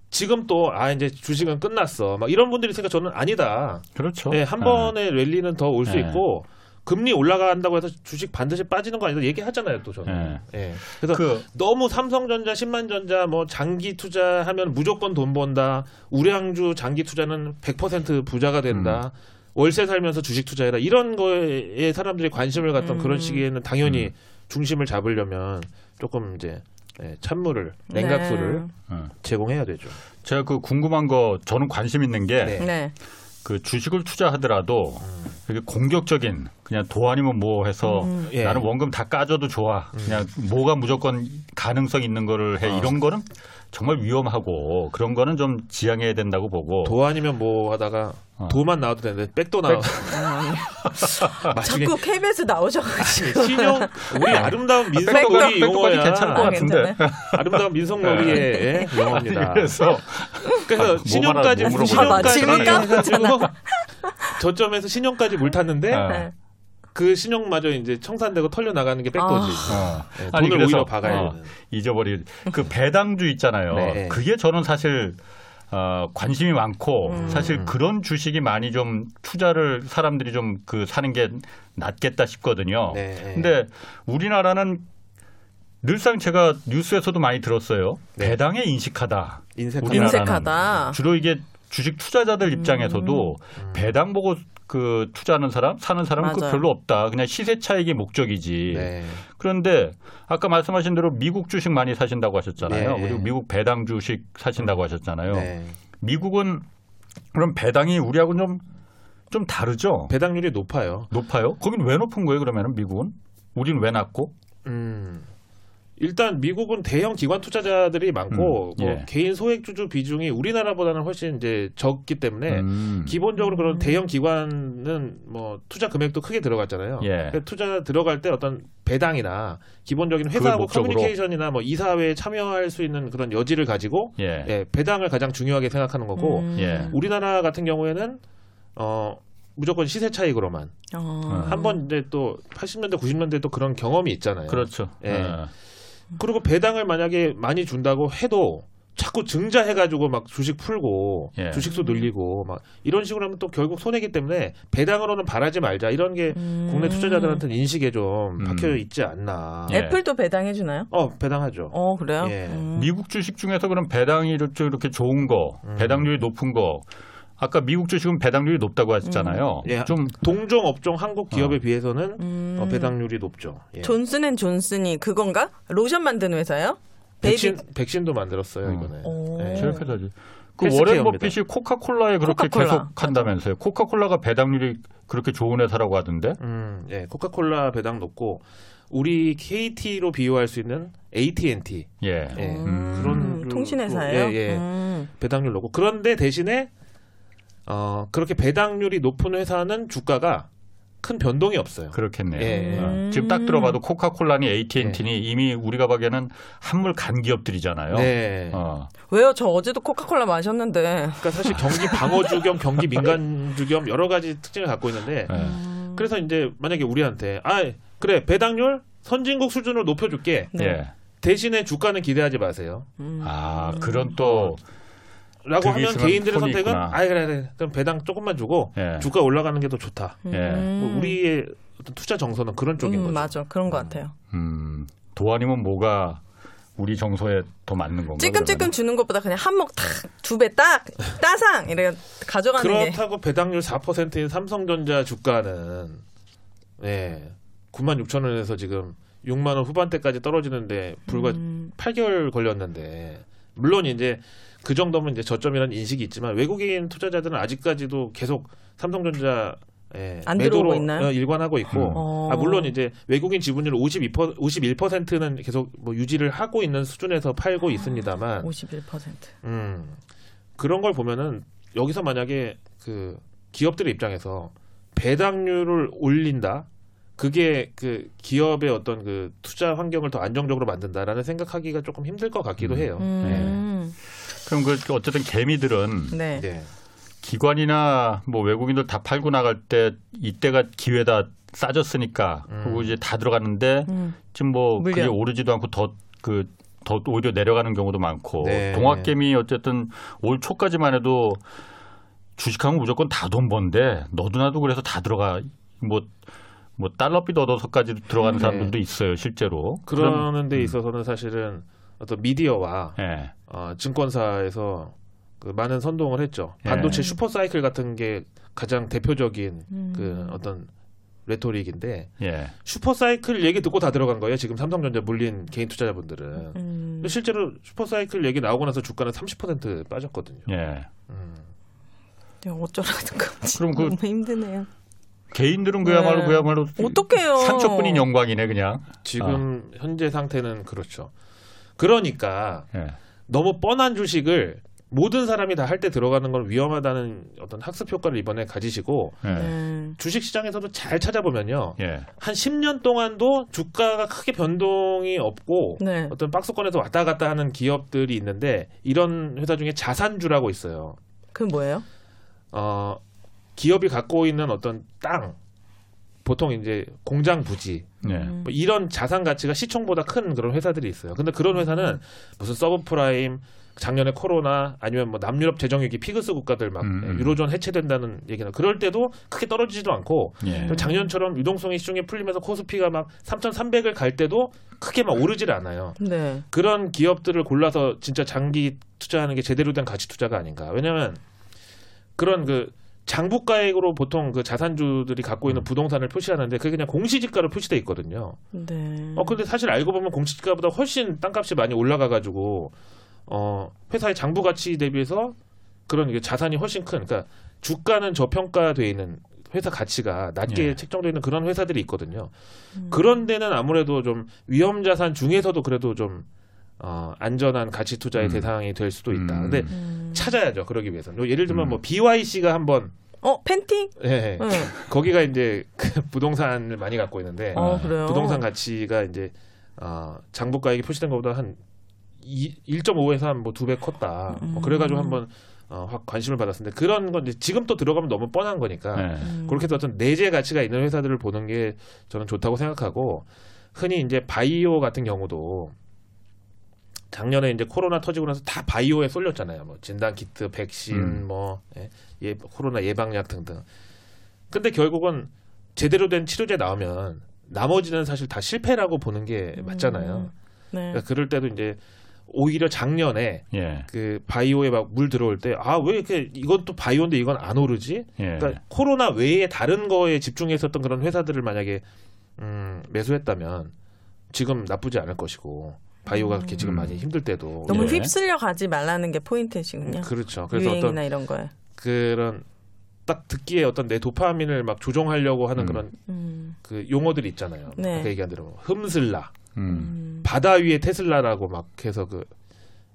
지금 또 아 이제 주식은 끝났어. 막 이런 분들이 있으니까 저는 아니다. 그렇죠. 네, 한 네. 번의 랠리는 더 올수 네. 있고 금리 올라간다고 해서 주식 반드시 빠지는 거 아니다 얘기하잖아요 또 저는. 예. 그래서 그 너무 삼성전자, 신만전자 뭐 장기 투자하면 무조건 돈 번다. 우량주 장기 투자는 100% 부자가 된다. 음. 월세 살면서 주식 투자해라. 이런 거에 사람들이 관심을 갖던 음. 그런 시기에는 당연히 음. 중심을 잡으려면 조금 이제 예, 찬물을 냉각수를 네. 어. 제공해야 되죠. 제가 그 궁금한 거 저는 관심 있는 게 네. 네. 그 주식을 투자하더라도 이렇게 공격적인 그냥 도 아니면 뭐 해서 음. 예. 나는 원금 다 까줘도 좋아. 그냥 뭐가 무조건 가능성 있는 거를 해. 어. 이런 거는 정말 위험하고 그런 거는 좀 지양해야 된다고 보고. 도 아니면 뭐 하다가 어. 도만 나와도 되는데 백도 나와. 나중에 자꾸 KBS 나오셔가지고. 신용 우리 아름다운 백도가- 민속놀이 용어야. 괜찮을 것 아, 같은데. 괜찮아요? 아름다운 민속놀이의 예, 용어입니다. 그래서 그래서 아, 뭐 신용까지 말하- 뭐 아, 신용까지 저점에서 신용까지 물 탔는데 아. 네. 그 신용마저 이제 청산되고 털려 나가는 게 백도지. 어. 예, 아니, 돈을 그래서, 오히려 박아야 어, 되는. 잊어버리 그 배당주 있잖아요. 네. 그게 저는 사실 어, 관심이 많고 음. 사실 그런 주식이 많이 좀 투자를 사람들이 좀 그 사는 게 낫겠다 싶거든요. 네, 네. 근데 우리나라는 늘상 제가 뉴스에서도 많이 들었어요. 네. 배당에 인식하다. 인색 우리나라는 인색하다. 주로 이게 주식 투자자들 입장에서도 음. 배당 보고 그 투자하는 사람, 사는 사람은 그. 별로 없다. 그냥 시세 차익이 목적이지. 네. 그런데 아까 말씀하신 대로 미국 주식 많이 사신다고 하셨잖아요. 네. 그리고 미국 배당 주식 사신다고 하셨잖아요. 네. 미국은 그럼 배당이 우리하고는 좀, 좀 다르죠? 배당률이 높아요. 높아요? 거긴 왜 높은 거예요, 그러면은 미국은? 우리는 왜 낮고? 음. 일단 미국은 대형 기관 투자자들이 많고 음, 예. 뭐 개인 소액 주주 비중이 우리나라보다는 훨씬 이제 적기 때문에 음. 기본적으로 그런 대형 기관은 뭐 투자 금액도 크게 들어갔잖아요. 예. 그러니까 투자 들어갈 때 어떤 배당이나 기본적인 회사하고. 커뮤니케이션이나 뭐 이사회에 참여할 수 있는 그런 여지를 가지고 예. 예, 배당을 가장 중요하게 생각하는 거고 음. 예. 우리나라 같은 경우에는 어 무조건 시세 차익으로만 어. 한번 이제 또 80년대 90년대 또 그런 경험이 있잖아요. 그렇죠. 예. 어. 그리고 배당을 만약에 많이 준다고 해도 자꾸 증자해가지고 막 주식 풀고 예. 주식수 늘리고 막 이런 식으로 하면 또 결국 손해기 때문에 배당으로는 바라지 말자 이런 게 음. 국내 투자자들한테는 인식에 좀 음. 박혀 있지 않나. 예. 애플도 배당해 주나요? 어 배당하죠. 어 그래요? 예. 음. 미국 주식 중에서 그럼 배당이 이렇게 이렇게 좋은 거, 음. 배당률이 높은 거. 아까 미국 주식은 배당률이 높다고 하셨잖아요. 예. 좀 동종 업종 한국 기업에 비해서는 음. 어, 배당률이 높죠. 예. 존슨앤존슨이 그건가? 로션 만드는 회사요? 백신 백신도 만들었어요 음. 이번에. 오. 예. 제일 회사지. 그. 워렌 버핏이 코카콜라에 그렇게 코카콜라. 계속 한다면서요. 코카콜라가 배당률이 그렇게 좋은 회사라고 하던데. 음, 예, 코카콜라 배당 높고 우리 KT로 비유할 수 있는 AT&T 예. 예, 음, 그런 통신회사예요. 예, 예. 음. 배당률 높고 그런데 대신에 어 그렇게 배당률이 높은 회사는 주가가 큰 변동이 없어요. 그렇겠네요. 예. 어, 지금 딱 들어봐도 코카콜라니 AT&T니 이미 우리가 보기에는 한물 간 기업들이잖아요. 네. 어. 왜요? 저 어제도 코카콜라 마셨는데. 그러니까 사실 경기 방어주 겸 경기 민간주 겸 여러 가지 특징을 갖고 있는데 예. 음. 그래서 이제 만약에 우리한테 아 그래 배당률 선진국 수준으로 높여줄게 네. 예. 대신에 주가는 기대하지 마세요. 음. 아, 그런 또 라고 하면 개인들의 선택은 있구나. 아 그래 그래 그럼 배당 조금만 주고 예. 주가 올라가는 게 더 좋다. 예. 뭐 우리의 어떤 투자 정서는 그런 쪽인 음, 거죠. 맞아. 그런 것 같아요. 음, 도안이면 뭐가 우리 정서에 더 맞는 건가? 찌끔찌끔 그러면은? 주는 것보다 그냥 한몫 탁두 배 딱 따상 이래 가져가는 게 그렇다고 배당률 4%인 삼성전자 주가는 예 9만 6천 원에서 지금 6만 원 후반대까지 떨어지는데 불과 음. 8개월 걸렸는데 물론 이제 그 정도면 이제 저점이라는 인식이 있지만 외국인 투자자들은 아직까지도 계속 삼성전자 예, 안 매도로 들어오고 있나요? 어, 일관하고 있고 어. 아, 물론 이제 외국인 지분율 52% 51%는 계속 뭐 유지를 하고 있는 수준에서 팔고 있습니다만 51%. 음, 그런 걸 보면은 여기서 만약에 그 기업들의 입장에서 배당률을 올린다. 그게 그 기업의 어떤 그 투자 환경을 더 안정적으로 만든다라는 생각하기가 조금 힘들 것 같기도 해요. 음. 그럼 그 어쨌든 개미들은 네. 네. 기관이나 뭐 외국인들 다 팔고 나갈 때 이때가 기회다 싸졌으니까 음. 그리고 이제 다 들어갔는데 음. 지금 뭐 그게 물량. 오르지도 않고 더그 더 오히려 내려가는 경우도 많고 네. 동학개미 어쨌든 올 초까지만 해도 주식하면 무조건 다 돈 번데 너도 나도 그래서 다 들어가 뭐 뭐 달러빚 얻어서까지 들어가는 네. 사람들도 있어요 실제로 그러는 데 있어서는 사실은 어떤 미디어와 예. 어, 증권사에서 그 많은 선동을 했죠. 예. 반도체 슈퍼 사이클 같은 게 가장 대표적인 음. 그 어떤 레토릭인데 예. 슈퍼 사이클 얘기 듣고 다 들어간 거예요. 지금 삼성전자 물린 개인 투자자분들은. 음. 실제로 슈퍼 사이클 얘기 나오고 나서 주가는 30% 빠졌거든요. 예. 음. 어쩌라는 건지 그럼 그- 너무 힘드네요. 개인들은 그야말로 네. 그야말로 어떡해요. 상처뿐인 영광이네 그냥. 지금 현재 상태는 그렇죠. 그러니까 예. 너무 뻔한 주식을 모든 사람이 다 할 때 들어가는 건 위험하다는 어떤 학습 효과를 이번에 가지시고 예. 네. 주식 시장에서도 잘 찾아보면요. 예. 한 10년 동안도 주가가 크게 변동이 없고 네. 어떤 박스권에서 왔다 갔다 하는 기업들이 있는데 이런 회사 중에 자산주라고 있어요. 그 뭐예요? 어, 기업이 갖고 있는 어떤 땅 보통 이제 공장 부지 예. 음. 뭐 이런 자산 가치가 시총보다 큰 그런 회사들이 있어요. 근데 그런 회사는 무슨 서브프라임 작년에 코로나 아니면 뭐 남유럽 재정 위기 PIIGS 국가들 막 음, 음. 유로존 해체된다는 얘기는 그럴 때도 크게 떨어지지도 않고 예. 작년처럼 유동성이 시중에 풀리면서 코스피가 막 3,300을 갈 때도 크게 막 오르질 않아요. 네. 그런 기업들을 골라서 진짜 장기 투자하는 게 제대로 된 가치 투자가 아닌가. 왜냐하면 그런 그 장부가액으로 보통 그 자산주들이 갖고 음. 있는 부동산을 표시하는데 그게 그냥 공시지가로 표시돼 있거든요. 네. 어 근데 사실 알고 보면 공시지가보다 훨씬 땅값이 많이 올라가가지고 어 회사의 장부 가치 대비해서 그런 이게 자산이 훨씬 큰. 그러니까 주가는 저평가돼 있는 회사 가치가 낮게 예. 책정돼 있는 그런 회사들이 있거든요. 음. 그런 데는 아무래도 좀 위험 자산 중에서도 그래도 좀 어, 안전한 가치 투자의 음. 대상이 될 수도 있다. 음. 근데 음. 찾아야죠. 그러기 위해서는. 요 예를 들면 음. 뭐 BYC가 한번 어 팬티? 예, 응. 거기가 이제 그 부동산을 많이 갖고 있는데 어 그래요. 부동산 가치가 이제 어, 장부가액이 표시된 것보다 한 2, 1.5에서 한뭐 두 배 컸다. 뭐 그래가지고 음. 한번 어, 확 관심을 받았는데 그런 건 이제 지금 또 들어가면 너무 뻔한 거니까 예. 음. 그렇게 해서 어떤 내재 가치가 있는 회사들을 보는 게 저는 좋다고 생각하고 흔히 이제 바이오 같은 경우도 작년에 이제 코로나 터지고 나서 다 바이오에 쏠렸잖아요. 뭐 진단 키트, 백신, 음. 뭐 예, 예, 코로나 예방약 등등. 근데 결국은 제대로 된 치료제 나오면 나머지는 사실 다 실패라고 보는 게 맞잖아요. 네. 그러니까 그럴 때도 이제 오히려 작년에 예. 그 바이오에 막 물 들어올 때 아 왜 이렇게 이건 또 바이오인데 이건 안 오르지? 예. 그러니까 코로나 외에 다른 거에 집중했었던 그런 회사들을 만약에 음, 매수했다면 지금 나쁘지 않을 것이고 바이오가 그렇게 지금 음. 많이 힘들 때도 너무 예. 휩쓸려 가지 말라는 게 포인트시군요. 그렇죠. 그래서 유행이나 어떤 이런 거에. 그런 딱 듣기에 어떤 내 도파민을 막 조정하려고 하는 음. 그런 음. 그 용어들이 있잖아요. 네. 아까 얘기한 대로 흠슬라, 음. 음. 바다 위에 테슬라라고 막 해서 그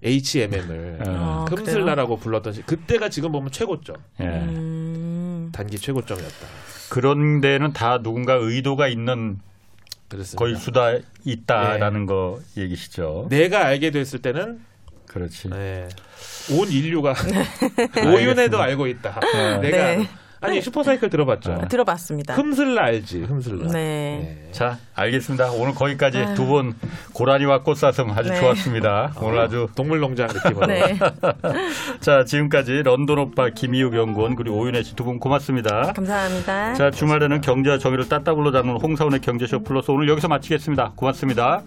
HMM을 예. 아? 흠슬라라고 불렀던 시 그때가 지금 보면 최고점, 예. 음. 단기 최고점이었다. 그런 데는 다 누군가 의도가 있는 그렇습니다. 거일 수다 있다라는 거 얘기시죠. 내가 알게 됐을 때는 그렇지. 네. 온 인류가 오윤회도 알고 있다. 내가 네. 아니 슈퍼사이클 들어봤죠? 네. 들어봤습니다. 흠슬라 알지? 흠슬라. 네. 자, 알겠습니다. 오늘 거기까지 두 분 고라니와 꽃사슴 아주 네. 좋았습니다. 오늘 아주 동물농장 느낌으로. 네. 자 지금까지 런던 오빠 김희욱 연구원 그리고 오윤혜 씨 두 분 고맙습니다. 감사합니다. 자 주말에는 경제와 정의를 따따블로 잡는 홍사원의 경제쇼 플러스 오늘 여기서 마치겠습니다. 고맙습니다.